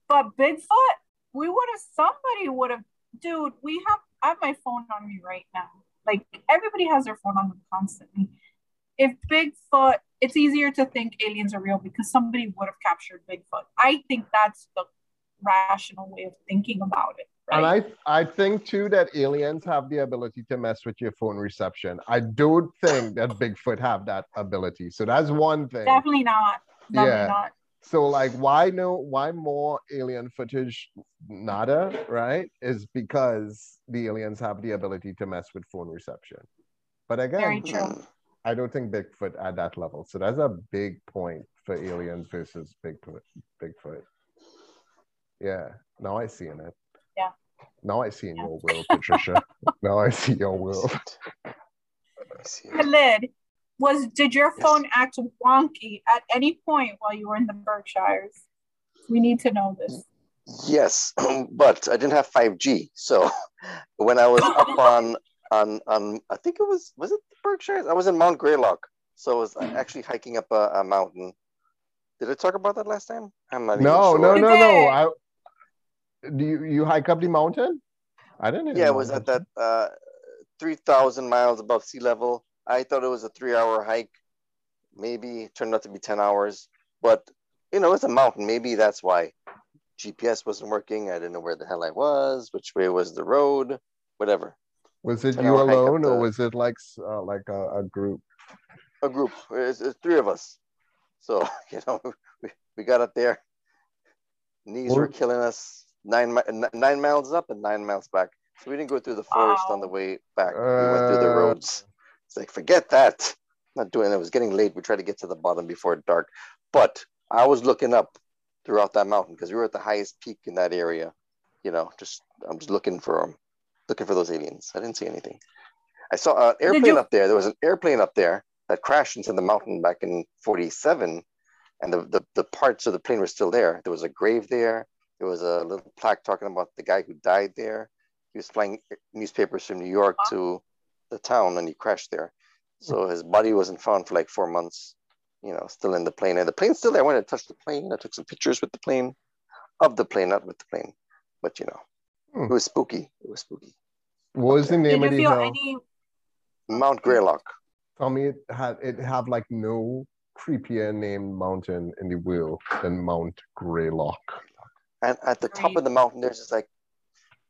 but Bigfoot, we would have somebody would have, dude. We have. I have my phone on me right now. Like everybody has their phone on them constantly. If Bigfoot, it's easier to think aliens are real because somebody would have captured Bigfoot. I think that's the rational way of thinking about it. Right? And I I think too that aliens have the ability to mess with your phone reception. I don't think that Bigfoot have that ability. So that's one thing. Definitely not. Definitely Yeah. not. So like why no why more alien footage nada, right? Is because the aliens have the ability to mess with phone reception. But Very again, true. I don't think Bigfoot at that level. So that's a big point for aliens versus Bigfoot. Bigfoot. Yeah. Now I see in it. Yeah. Now I see in Yeah. your world, Patricia. now I see your world. I. Khalid, was did your Yes. phone act wonky at any point while you were in the Berkshires? We need to know this. Yes, um, but I didn't have 5G. So when I was up on on on I think it was was it the Berkshires? I was in Mount Greylock. So I was uh, mm. actually hiking up a, a mountain. Did I talk about that last time? I'm not even No, sure. no, You no, no. I do you, you hike up the mountain? I didn't even Yeah, it was at that uh, 3,000 miles above sea level. I thought it was a three hour hike. Maybe it turned out to be 10 hours. But, you know, it's a mountain. Maybe that's why GPS wasn't working. I didn't know where the hell I was, which way was the road, whatever. Was it you hour hike up alone, or the- was it like uh, like a, a group? A group, it's, it's three of us. So, you know, we, we got up there. Knees were killing us. Nine, nine miles up and nine miles back. So we didn't go through the forest on the way back. we went through the Uh, roads. It's like, forget that. Not doing it. It was getting late. We tried to get to the bottom before dark. But I was looking up throughout that mountain because we were at the highest peak in that area. You know, just I'm just looking for them, looking for those aliens. I didn't see anything. I saw an airplane you- up there. There was an airplane up there that crashed into the mountain back in 47. And the, the, the parts of the plane were still there. There was a grave there. There was a little plaque talking about the guy who died there. He was flying newspapers from New York to the town and he crashed there. So his body wasn't found for like four months, you know, still in the plane. And the plane's still there. I went and touched the plane. I took some pictures with the plane, of the plane, not with the plane. But, you know, Hmm. it was spooky. It was spooky. What was the name you of the feel hill? any? Mount Greylock. Tell me it had it have like no creepier named mountain in the world than Mount Greylock. And at the top of the mountain, there's this like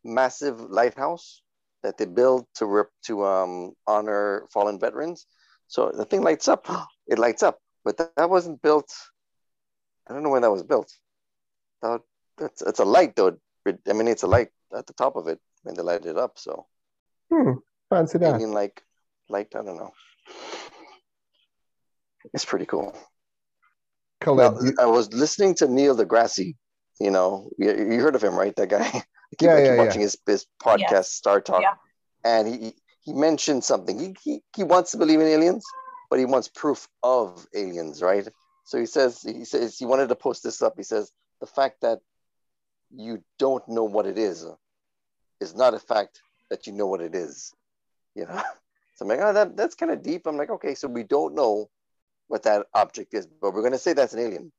massive lighthouse that they build to rip to um, honor fallen veterans. So the thing lights up. It lights up, but that, that wasn't built. I don't know when that was built. That, that's it's a light though. It emanates a light at the top of it when they light it up. So Hmm. Fancy that. alien like light. I don't know. It's pretty cool. Khalid, Now, you- I was listening to Neil deGrasse. You know, you, you heard of him, right? That guy. I keep, Yeah, I keep yeah, yeah. watching his, his podcast, Yes. Star Talk, Yeah. and he he mentioned something. He, he he wants to believe in aliens, but he wants proof of aliens, right? So he says he says he wanted to post this up. He says the fact that you don't know what it is is not a fact that you know what it is. You know. So I'm like, oh, that, that's kind of deep. I'm like, okay, so we don't know what that object is, but we're gonna say that's an alien.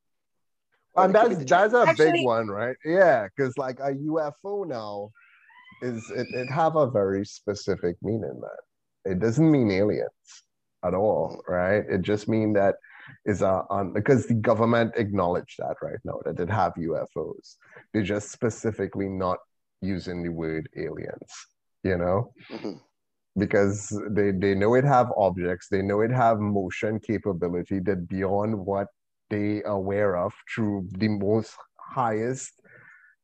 And it could be that's that's a Actually- big one, right? Yeah, because like a UFO now is it, it have a very specific meaning, man. It doesn't mean aliens at all, right? It just mean that is a on because the government acknowledged that right now that it have UFOs. They're just specifically not using the word aliens, you know? Mhm. because they they know it have objects they know it have motion capability that beyond what they are aware of through the most highest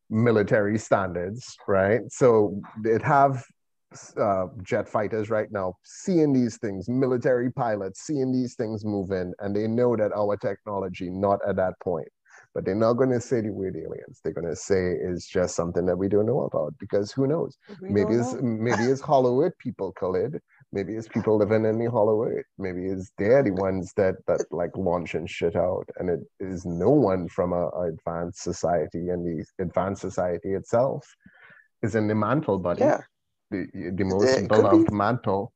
military standards right so it have uh, jet fighters right now seeing these things military pilots seeing these things moving and they know that our technology not at that point but they're not going to say the word aliens they're going to say it's just something that we don't know about because who knows We maybe it's know. maybe it's Hollywood people, Khalid. Maybe it's people living in the Hollow Earth. Maybe it's they're the ones that that like launching shit out, and it is no one from a, a advanced society, and the advanced society itself is in the mantle, buddy. yeah. The the most it beloved be. mantle.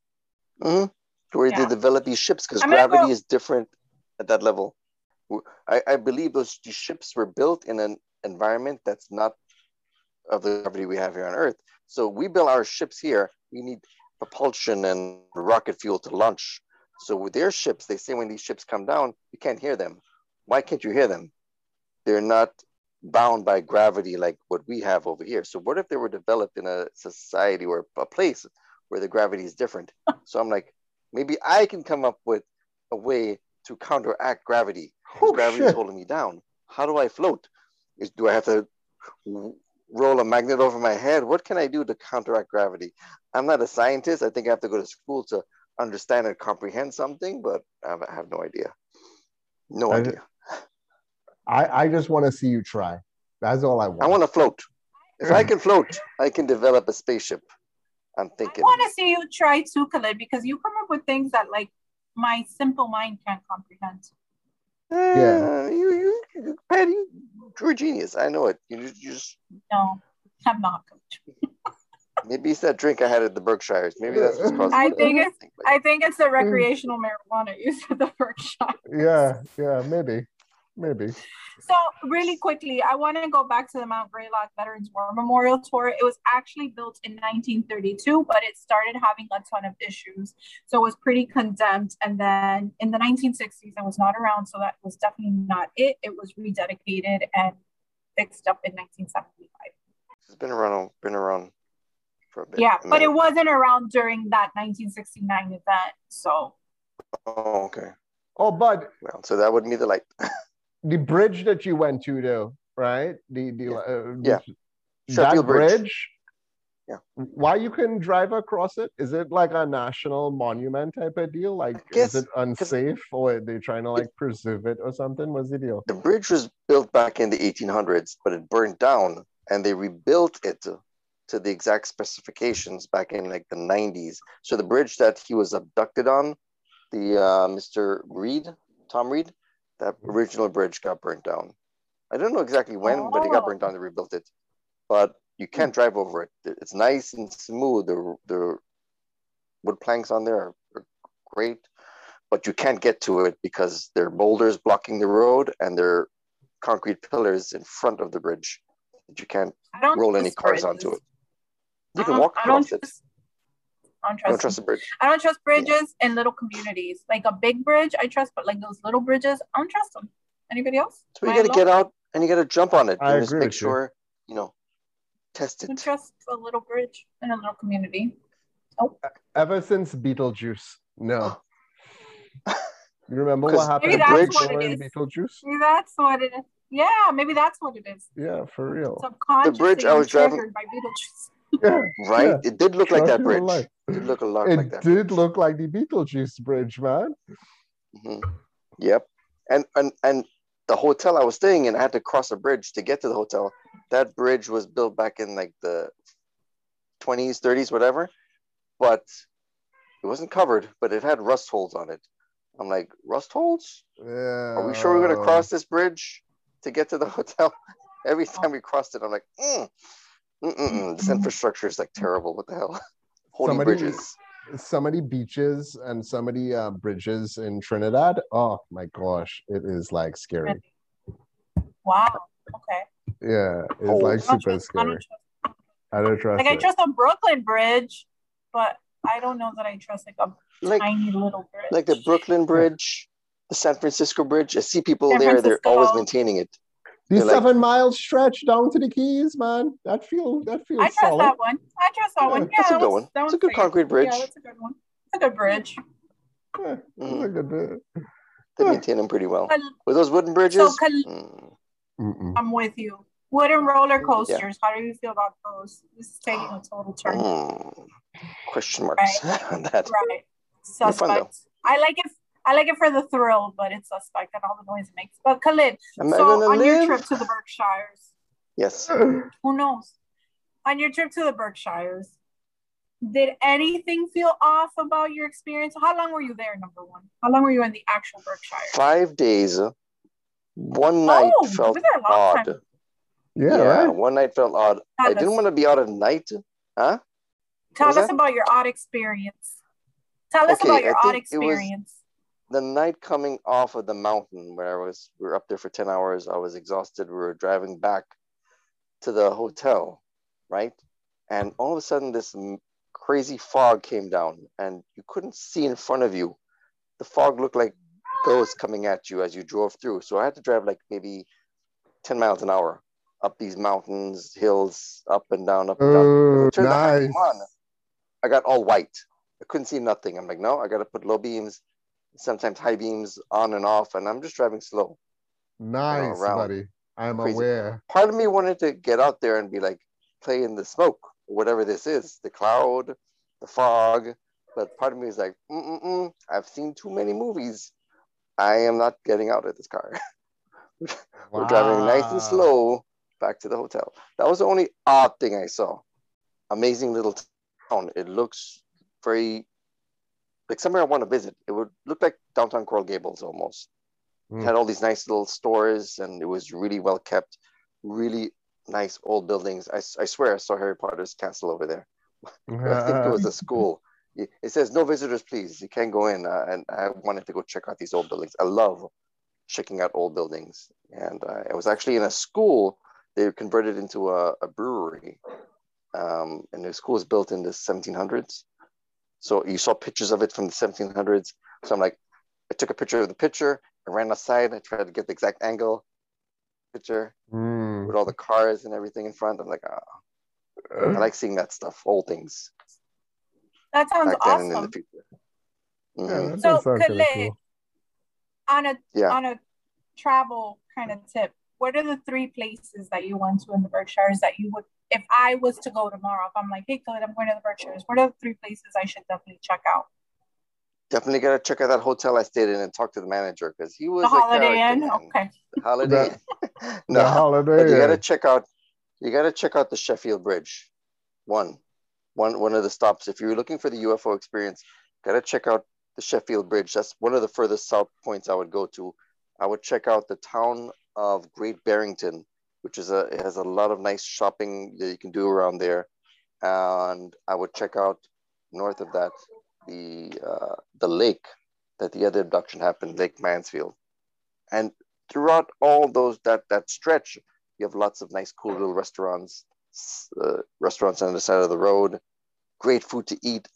hmm Where Yeah. they develop these ships because gravity go- is different at that level. I believe those these ships were built in an environment that's not of the gravity we have here on Earth. So we build our ships here. We need propulsion and rocket fuel to launch. So with their ships, they say when these ships come down, you can't hear them. Why can't you hear them? They're not bound by gravity like what we have over here. So what if they were developed in a society or a place where the gravity is different? so I'm like, maybe I can come up with a way to counteract gravity. Oh, gravity is holding me down. How do I float? Is, do I have to roll a magnet over my head? What can I do to counteract gravity? I'm not a scientist. I think I have to go to school to understand and comprehend something, but I have, no idea. No I- idea. I I just want to see you try. That's all I want. I want to float. If I can float, I can develop a spaceship. I'm thinking. I want to see you try too, Khalid, because you come up with things that like my simple mind can't comprehend. Yeah. Uh, you, you, you, Patty, you're a genius. I know it. You, you just No, I'm not. maybe it's that drink I had at the Berkshires. Maybe that's what's causing. I think it's I think it's the recreational marijuana used at the workshop. yeah, yeah, maybe, maybe. So really quickly, I want to go back to the Mount Greylock Veterans War Memorial Tower. It was actually built in 1932, but it started having a ton of issues. So it was pretty condemned. And then in the 1960s, it was not around. So that was definitely not it. It was rededicated and fixed up in 1975. It's been around, been around for a bit. Yeah, but it wasn't around during that 1969 event. So Oh, okay. Oh, but Well, so that would be the light. the bridge that you went to, though, right? The the Yeah. uh, Yeah. that Bridge. bridge. Yeah. Why you couldn't drive across it? Is it like a national monument type of deal? Like, guess- is it unsafe, or are they trying to like preserve it or something? What's the deal? The bridge was built back in the 1800s, but it burned down and they rebuilt it to, to the exact specifications back in like the 90s. So the bridge that he was abducted on, the uh, Mr. Reed, Tom Reed, that original bridge got burnt down. I don't know exactly when, but it got Oh. burnt down. They rebuilt it, but you can't drive over it. It's nice and smooth. The the wood planks on there are, are great, but you can't get to it because there are boulders blocking the road and there are concrete pillars in front of the bridge that you can't roll any cars bridges. onto it. You can walk across it. Trust- I don't You don't trust. trust the bridge. I don't trust bridges in little communities. Like a big bridge, I trust, but like those little bridges, I don't trust them. Anybody else? So you Am I got to get out and you got to jump on it I and just make with you. sure you know test Who it. trust a little bridge in a little community? Oh. Ever since Beetlejuice, no. You remember what happened Maybe that's bridge- what Bella it in. Beetlejuice? Maybe that's what it is. Yeah, maybe that's what it is. Yeah, for real. Subconsciously bridge I was driving- triggered by Beetlejuice. Yeah, right? yeah. It did look like that bridge. life. It did look a lot It like that. did look like the Beetlejuice bridge, man. Mhm. Yep. And and and the hotel I was staying in, I had to cross a bridge to get to the hotel. That bridge was built back in like the 20s, 30s, whatever. But it wasn't covered, but it had rust holes on it. I'm like, rust holes? Yeah. Are we sure we're gonna cross this bridge to get to the hotel? Every time we crossed it, I'm like, mm, mm-mm-mm. this infrastructure is like terrible. What the hell? Holy Somebody- bridges. so many beaches and so many uh, bridges in Trinidad. Oh my gosh, it is like scary. Wow. Okay. Yeah, it's Oh. like I super trust- I don't scary. trust- I don't trust Like I trust a Brooklyn Bridge, but I don't know that I trust like a Like tiny little bridge. like the Brooklyn Bridge, the San Francisco Bridge. I see people San there; they're always maintaining it. The they're like- seven mile stretch down to the Keys, man. That feel that feels I trust solid. that one. I trust that Yeah, one. Yeah, that's a good one's- one. that It's a good fair. concrete bridge. Yeah, that's a good one. It's a good bridge. Yeah, that's Mhm. a good bit. They Yeah. maintain them pretty well. But- With those wooden bridges, So Kal- mm, I'm with you. Wooden roller coasters. How do you feel about those? This is taking a total turn. mm, question marks on that. Right. They're fun, though. Suspect. I like it. I like it for the thrill, but it's suspect and all the noise it makes. But Khalid, Am so gonna on your trip to the Berkshires, Yes. who knows? On your trip to the Berkshires, did anything feel off about your experience? How long were you there? Number one, how long were you in the actual Berkshires? Five days. Uh, one oh, night oh, felt you were there a long odd. time. Yeah, right. one night felt odd. I Tell didn't want to be out at night. Huh? tell was us that? about your odd experience. Tell us Okay, about your I odd think it was- experience. The night coming off of the mountain where I was, we were up there for 10 hours. I was exhausted. We were driving back to the hotel, right? And all of a sudden, this crazy fog came down and you couldn't see in front of you. The fog looked like ghosts coming at you as you drove through. So I had to drive like maybe 10 miles an hour up these mountains, hills, up and down, up and down. Oh, heat nice. on. I got all white. I couldn't see nothing. I'm like, no, I got to put low beams, sometimes high beams on and off, and I'm just driving slow. Nice, buddy. I'm Crazy. aware. Part of me wanted to get out there and be like, play in the smoke, whatever this is, the cloud, the fog. But part of me is like, Mm-mm-mm, I've seen too many movies. I am not getting out of this car. We're driving nice and slow back to the hotel. That was the only odd thing I saw. Amazing little town. It looks very like somewhere I want to visit. It would look like downtown Coral Gables almost. Mm. It had all these nice little stores and it was really well kept. Really nice old buildings. I, I swear I saw Harry Potter's castle over there. I think it was a school. It it says no visitors, please. You can't go in. Uh, and I wanted to go check out these old buildings. I love checking out old buildings. And uh, I was actually in a school. They converted into a, a brewery. Um, and the school was built in the 1700s. So you saw pictures of it from the 1700s. So I'm like, I took a picture of the picture. I ran outside. I tried to get the exact angle picture Mm. with all the cars and everything in front. I'm like, ah, I like seeing that stuff, old things That sounds back then and in awesome. the future. Yeah, Mhm. that So, does Khalid, cool. on a Yeah. on a travel kind of tip, what are the three places that you went to in the Berkshires that you would, if I was to go tomorrow, if I'm like, hey, Khalid, I'm going to the Berkshires, what are the three places I should definitely check out? Definitely gotta check out that hotel I stayed in and talk to the manager because he was The a Holiday Inn? man. Okay. The Holiday Inn. The no, holiday. but you gotta check out you gotta check out the Sheffield Bridge. One. One one of the stops. If you're looking for the UFO experience, gotta check out the Sheffield Bridge. That's one of the furthest south points I would go to. I would check out the town of Great Barrington, which is a it has a lot of nice shopping that you can do around there. And I would check out north of that the uh, the lake that the other abduction happened, Lake Mansfield. And throughout all those that that stretch, you have lots of nice, cool little restaurants, uh, restaurants on the side of the road, great food to eat.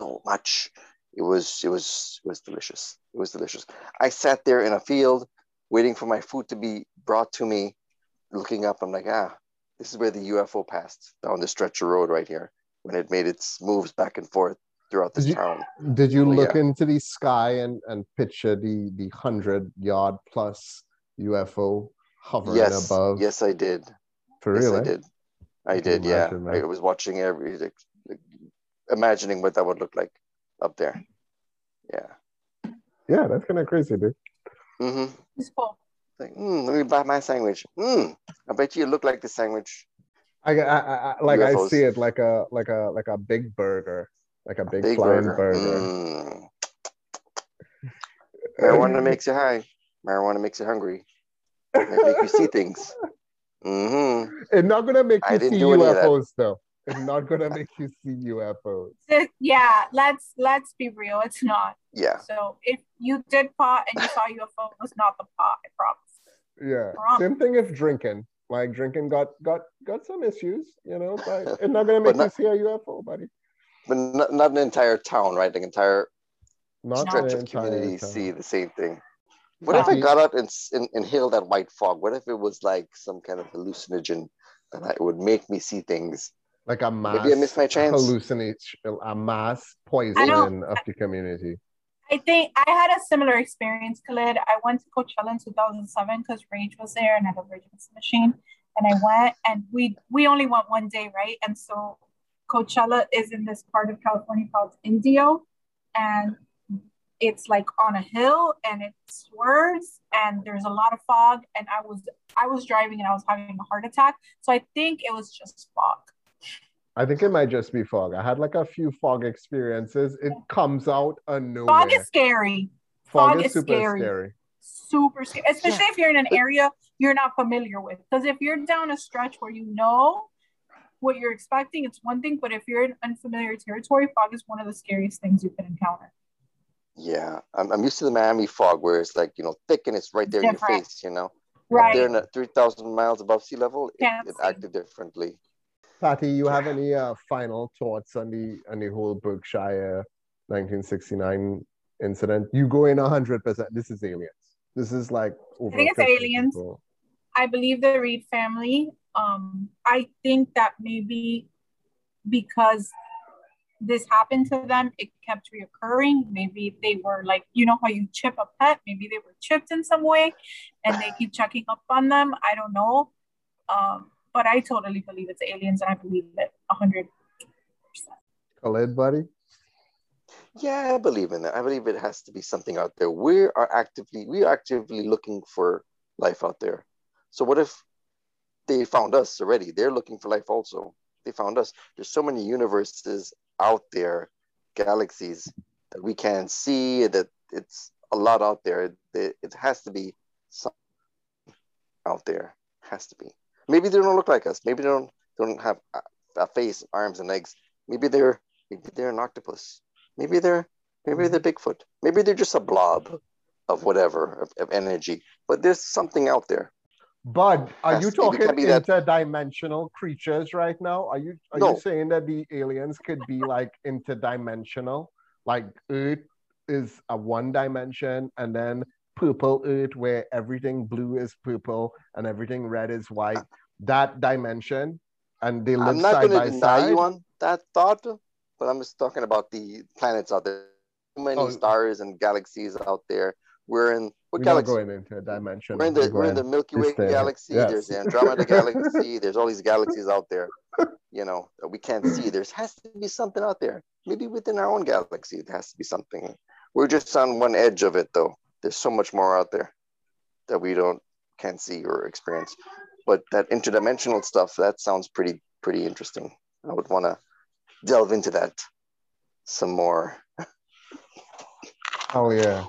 So much. It was it was it was delicious. It was delicious. I sat there in a field waiting for my food to be brought to me. Looking up, I'm like, ah, this is where the UFO passed down the stretch of road right here when it made its moves back and forth throughout this Did you- town. Did you look yeah. into the sky and, and picture the the hundred yard plus UFO hovering Yes, above? yes, I did. For yes, real, I eh? did. I did, yeah. I was watching every, like, like, imagining what that would look like up there. Yeah. Yeah, that's kind of crazy, dude. Mm-hmm. It's cool. Like, mm, let me buy my sandwich. Mm, I bet you look like the sandwich. I, I, I like UFOs. I see it like a like a like a big burger, like a big, big flying burger. burger. Mm. Marijuana makes you high. Marijuana makes you hungry. It make you see things. Mm-hmm. It's not gonna make you see UFOs though. It's not gonna make you see UFOs. Yeah, let's let's be real. It's not. Yeah. So if you did pot and you saw UFO, it was not the pot. I promise. Yeah. Same thing if drinking. Like drinking got got got some issues, you know, but it's not gonna make not, you see a UFO, buddy. But not, not an entire town, right? The entire not stretch of community town. see the same thing. What if I got out and, and inhaled that white fog? What if it was like some kind of hallucinogen that it would make me see things? Like a mass Maybe I missed my chance. hallucination, a mass poisoning of the community. I think I had a similar experience, Khalid. I went to Coachella in 2007 because Rage was there and I had a Rage machine. And I went and we we only went one day, right? And so Coachella is in this part of California called Indio. And it's like on a hill and it swerves and there's a lot of fog. And I was I was driving and I was having a heart attack. So I think it was just fog. I think it might just be fog. I had like a few fog experiences. It comes out of nowhere. Fog is scary. Fog, fog is, is, super scary. scary. Super scary, especially yeah. if you're in an area you're not familiar with. Because if you're down a stretch where you know what you're expecting, it's one thing. But if you're in unfamiliar territory, fog is one of the scariest things you can encounter. Yeah, I'm, I'm used to the Miami fog where it's like, you know, thick and it's right there Different. in your face, you know? Right. There in 3,000 miles above sea level, it, it acted differently. Patty, you have any uh, final thoughts on the on the whole Berkshire 1969 incident? You go in hundred percent. This is aliens. This is like over. I think it's aliens. People. I believe the Reed family. Um, I think that maybe because this happened to them, it kept reoccurring. Maybe they were like, you know how you chip a pet. Maybe they were chipped in some way, and they keep checking up on them. I don't know. Um, but I totally believe it's aliens, and I believe it hundred percent. Khalid, buddy. Yeah, I believe in that. I believe it has to be something out there. We are actively we are actively looking for life out there. So what if they found us already? They're looking for life also. They found us. There's so many universes out there, galaxies that we can't see. That it's a lot out there. It, it has to be something out there. It has to be. Maybe they don't look like us. Maybe they don't they don't have a face, arms, and legs. Maybe they're maybe they're an octopus. Maybe they're maybe they're Bigfoot. Maybe they're just a blob of whatever of, of energy. But there's something out there. Bud, are you talking interdimensional that... creatures right now? Are you are no. you saying that the aliens could be like interdimensional? Like Earth is a one dimension and then purple earth where everything blue is purple and everything red is white. Uh, that dimension, and they live I'm not side by side. you on that thought, but I'm just talking about the planets out there. Too many oh. stars and galaxies out there. We're in what we're galaxy? going into a dimension. We're in the we're in the Milky Way galaxy. Yes. There's the Andromeda galaxy. There's all these galaxies out there, you know, that we can't see. There has to be something out there. Maybe within our own galaxy, it has to be something. We're just on one edge of it, though there's so much more out there that we don't can't see or experience. But that interdimensional stuff, that sounds pretty pretty interesting. I would want to delve into that some more. oh yeah.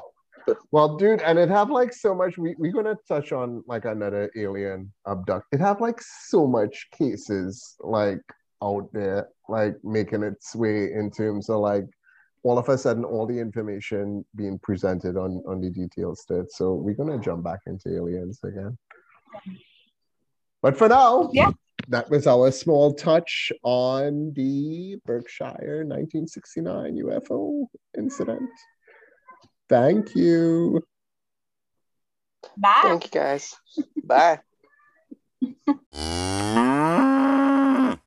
Well, dude, and it have like so much. We we're gonna touch on like another alien abduct. It have like so much cases like out there, like making its way in terms of like all of a sudden all the information being presented on on the details state. So we're gonna jump back into aliens again. But for now, yeah, that was our small touch on the Berkshire 1969 UFO incident. Thank you. Bye. Thank you guys. Bye.